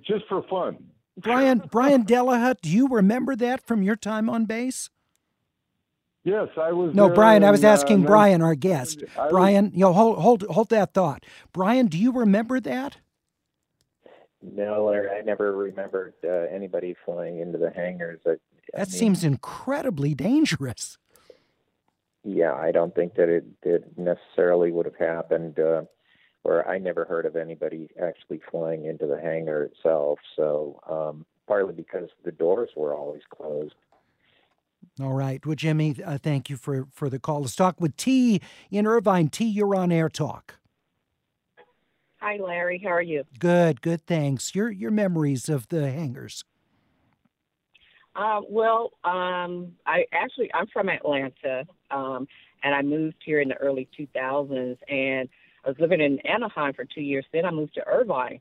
just for fun. Brian Brian Delahutt, do you remember that from your time on base? Yes, I was. No, there Brian. I was in, uh, asking Brian, our guest. I was- Brian, you know, hold hold hold that thought. Brian, do you remember that? No, I never remembered uh, anybody flying into the hangars. I, I That mean, seems incredibly dangerous. Yeah, I don't think that it, it necessarily would have happened. Uh, or I never heard of anybody actually flying into the hangar itself. So um, partly because the doors were always closed. All right. Well, Jimmy, uh, thank you for for the call. Let's talk with T in Irvine. T, you're on Air Talk. Hi, Larry. How are you? Good, good. Thanks. Your your memories of the hangars. Uh, well, um, I actually I'm from Atlanta, um, and I moved here in the early 2000s, and I was living in Anaheim for two years. Then I moved to Irvine,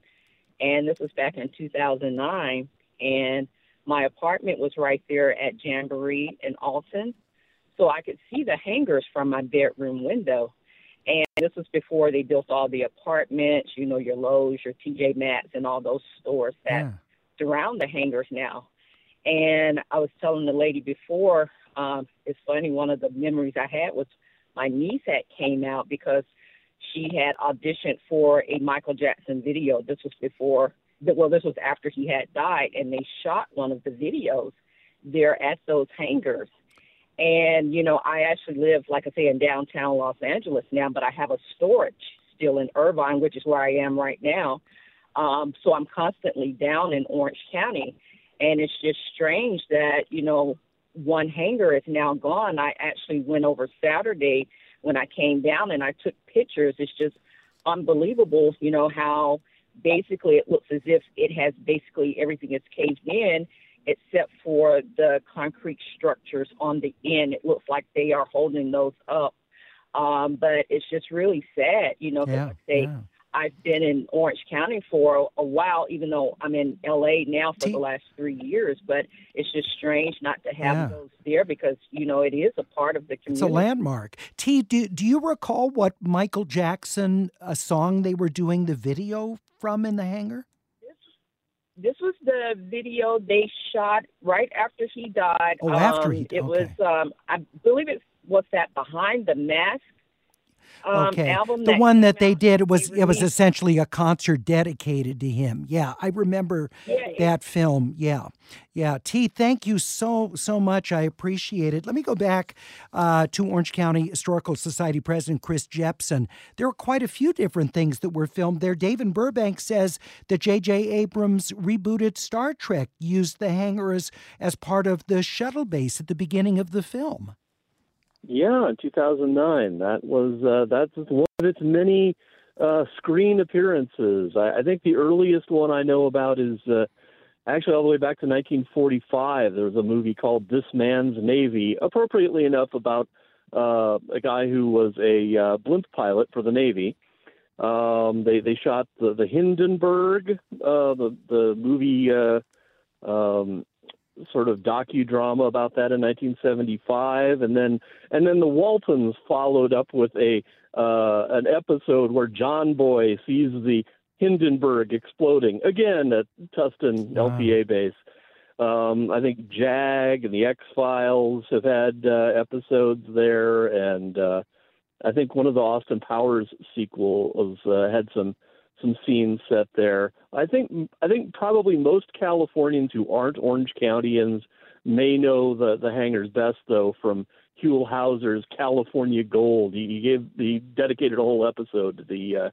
and this was back in 2009, and my apartment was right there at Jamboree in Alton, so I could see the hangars from my bedroom window. And this was before they built all the apartments, you know, your Lowe's, your TJ Maxx, and all those stores that surround the hangars now. And I was telling the lady before, um, it's funny, one of the memories I had was my niece had came out because she had auditioned for a Michael Jackson video. This was before, well, this was after he had died, and they shot one of the videos there at those hangars. And, you know, I actually live, like I say, in downtown Los Angeles now, but I have a storage still in Irvine, which is where I am right now. Um, so I'm constantly down in Orange County. And it's just strange that, you know, one hangar is now gone. I actually went over Saturday when I came down and I took pictures. It's just unbelievable, you know, how basically it looks as if it has basically everything is caved in except for the concrete structures on the end. It looks like they are holding those up. Um, but it's just really sad, you know, Yeah, like I say, I've been in Orange County for a, while, even though I'm in LA now for the last three years. But it's just strange not to have Yeah. those there because, you know, it is a part of the community. It's a landmark. T, do, do you recall what Michael Jackson a song they were doing the video from in the hangar? This was the video they shot right after he died. Oh, after Um, he- It was, um, I believe it was that behind the mask. Um, okay. album. the that one that they did it was it was essentially a concert dedicated to him. Yeah, I remember Yeah, that film. Yeah, yeah. T, thank you so so much. I appreciate it. Let me go back uh, to Orange County Historical Society President Chris Jepsen. There were quite a few different things that were filmed there. David Burbank says that J.J. Abrams rebooted Star Trek used the hangar as, as part of the shuttle base at the beginning of the film. Yeah, in 2009. That was uh, that's one of its many uh, screen appearances. I, I think the earliest one I know about is uh, actually all the way back to 1945. There was a movie called This Man's Navy, appropriately enough about uh, a guy who was a uh, blimp pilot for the Navy. Um, they they shot the the Hindenburg, uh, the the movie. Uh, um, sort of docudrama about that in 1975, and then and then the Waltons followed up with a uh, an episode where John Boy sees the Hindenburg exploding again at Tustin Wow. LTA base. Um, I think Jag and the X Files have had uh, episodes there, and uh, I think one of the Austin Powers sequels uh, had some some scenes set there. I think I think probably most Californians who aren't Orange Countyans may know the the hangars best though from Huell Howser's California Gold. He, gave he dedicated a whole episode to the uh,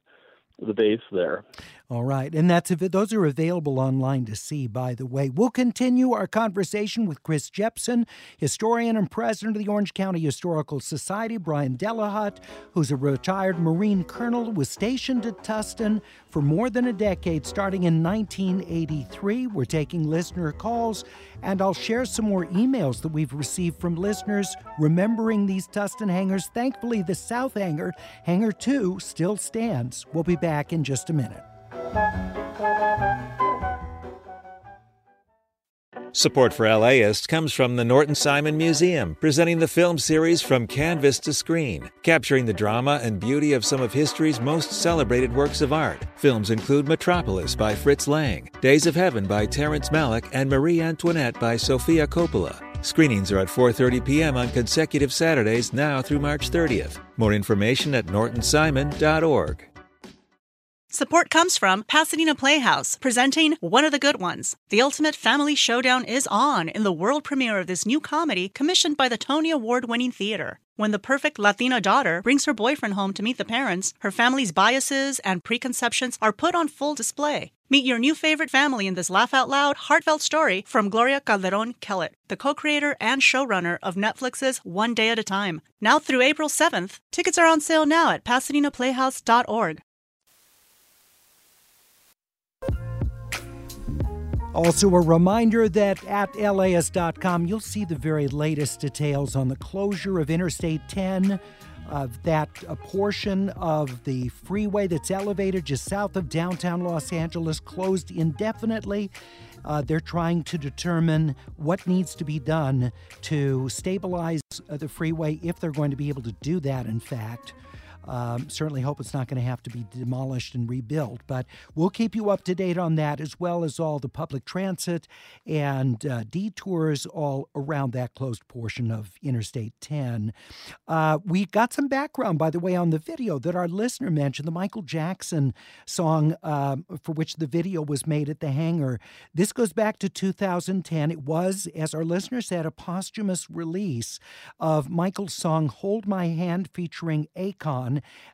the base there. All right, and that's those are available online to see. By the way, we'll continue our conversation with Chris Jepsen, historian and president of the Orange County Historical Society. Brian Delahutt, who's a retired Marine colonel, was stationed at Tustin for more than a decade, starting in 1983. We're taking listener calls, and I'll share some more emails that we've received from listeners remembering these Tustin hangars. Thankfully, the South Hangar, Hangar 2, still stands. We'll be back in just a minute. Support for LAist comes from the Norton Simon Museum, presenting the film series From Canvas to Screen, capturing the drama and beauty of some of history's most celebrated works of art. Films include Metropolis by Fritz Lang, Days of Heaven by Terrence Malick, and Marie Antoinette by Sofia Coppola. Screenings are at 4:30 p.m. on consecutive Saturdays now through March 30th. More information at nortonsimon.org. Support comes from Pasadena Playhouse, presenting One of the Good Ones. The Ultimate Family Showdown is on in the world premiere of this new comedy commissioned by the Tony Award winning theater. When the perfect Latina daughter brings her boyfriend home to meet the parents, her family's biases and preconceptions are put on full display. Meet your new favorite family in this laugh out loud, heartfelt story from Gloria Calderon Kellett, the co creator and showrunner of Netflix's One Day at a Time. Now through April 7th, tickets are on sale now at PasadenaPlayhouse.org. Also, a reminder that at LAist.com you'll see the very latest details on the closure of Interstate 10, of that a portion of the freeway that's elevated just south of downtown Los Angeles closed indefinitely. Uh, they're trying to determine what needs to be done to stabilize uh, the freeway if they're going to be able to do that, in fact. Um, certainly hope it's not going to have to be demolished and rebuilt, but we'll keep you up to date on that as well as all the public transit and uh, detours all around that closed portion of Interstate 10. Uh, we got some background, by the way, on the video that our listener mentioned, the Michael Jackson song um, for which the video was made at the hangar. This goes back to 2010. It was, as our listener said, a posthumous release of Michael's song Hold My Hand featuring Akon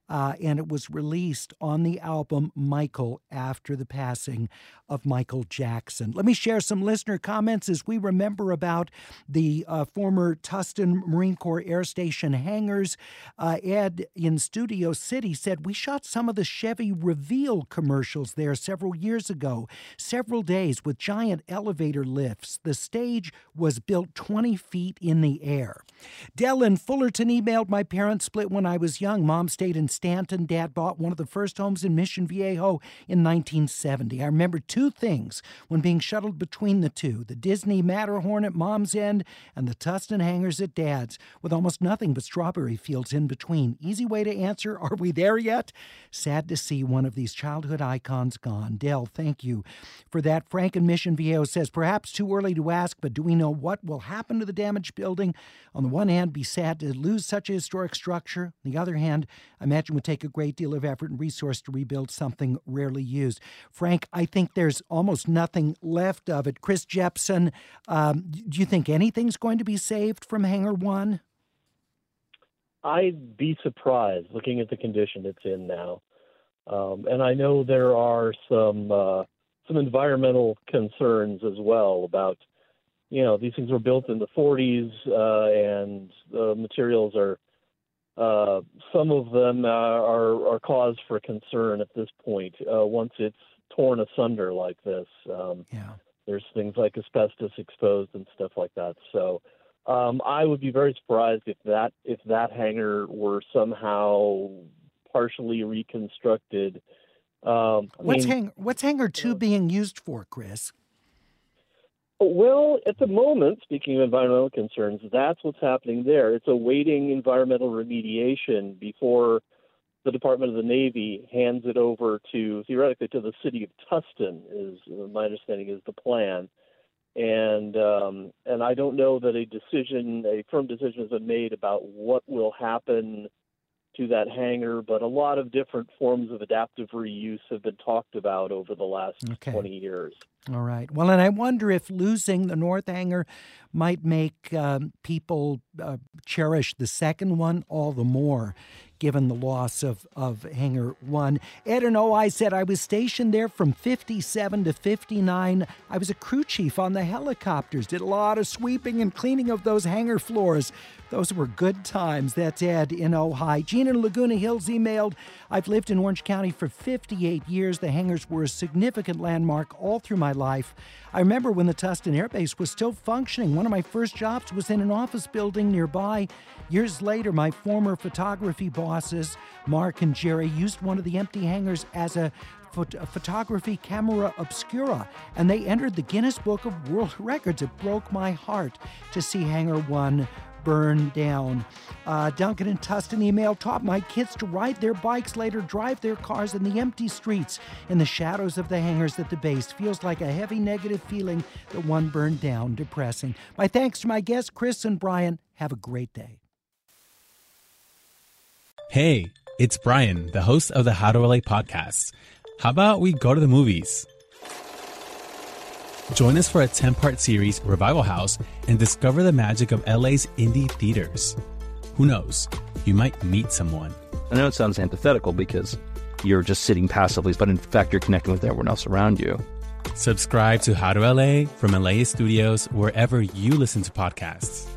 uh, and it was released on the album Michael after the passing of Michael Jackson. Let me share some listener comments as we remember about the uh, former Tustin Marine Corps Air Station hangars. Uh, Ed in Studio City said, We shot some of the Chevy Reveal commercials there several years ago, several days with giant elevator lifts. The stage was built 20 feet in the air. Dell in Fullerton emailed my parents split when I was young. Mom stayed in Stanton. Dad bought one of the first homes in Mission Viejo in 1970. I remember two things when being shuttled between the two the Disney Matterhorn at Mom's end and the Tustin hangars at Dad's, with almost nothing but strawberry fields in between. Easy way to answer Are we there yet? Sad to see one of these childhood icons gone. Dell, thank you for that. Frank in Mission Viejo says, Perhaps too early to ask, but do we know what will happen to the damaged building? On the one hand, be sad to lose such a historic structure. On the other hand, I imagine would take a great deal of effort and resource to rebuild something rarely used. Frank, I think there's almost nothing left of it. Chris Jepsen, um, do you think anything's going to be saved from Hangar 1? I'd be surprised looking at the condition it's in now. Um, and I know there are some uh, some environmental concerns as well about, you know, these things were built in the 40s uh, and the materials are, uh, some of them are, are cause for concern at this point uh, once it's torn asunder like this. Um, yeah. There's things like asbestos exposed and stuff like that. So um, I would be very surprised if that if that hangar were somehow partially reconstructed. Um, what's mean, hang, What's hangar two being used for, Chris? Well, at the moment, speaking of environmental concerns, that's what's happening there. It's awaiting environmental remediation before the Department of the Navy hands it over to theoretically to the city of Tustin. Is my understanding is the plan and um, and I don't know that a decision, a firm decision, has been made about what will happen to that hangar. But a lot of different forms of adaptive reuse have been talked about over the last okay. 20 years. All right. Well, and I wonder if losing the North Hangar might make um, people uh, cherish the second one all the more given the loss of, of Hangar 1. Ed and Ojai said, I was stationed there from 57 to 59. I was a crew chief on the helicopters, did a lot of sweeping and cleaning of those hangar floors. Those were good times. That's Ed in Ojai. Gene in Laguna Hills emailed, I've lived in Orange County for 58 years. The hangars were a significant landmark all through my life. I remember when the Tustin Air Base was still functioning. One of my first jobs was in an office building nearby. Years later, my former photography bosses, Mark and Jerry, used one of the empty hangars as a photography camera obscura, and they entered the Guinness Book of World Records. It broke my heart to see Hangar 1 burn down. Uh, Duncan and Tustin email taught my kids to ride their bikes, later drive their cars in the empty streets in the shadows of the hangars at the base. Feels like a heavy negative feeling that one burned down. Depressing. My thanks to my guests, Chris and Brian. Have a great day. Hey, it's Brian, the host of the How to LA podcast. How about we go to the movies? Join us for a 10 part series, Revival House, and discover the magic of LA's indie theaters. Who knows? You might meet someone. I know it sounds antithetical because you're just sitting passively, but in fact, you're connecting with everyone else around you. Subscribe to How to LA from LAist Studios wherever you listen to podcasts.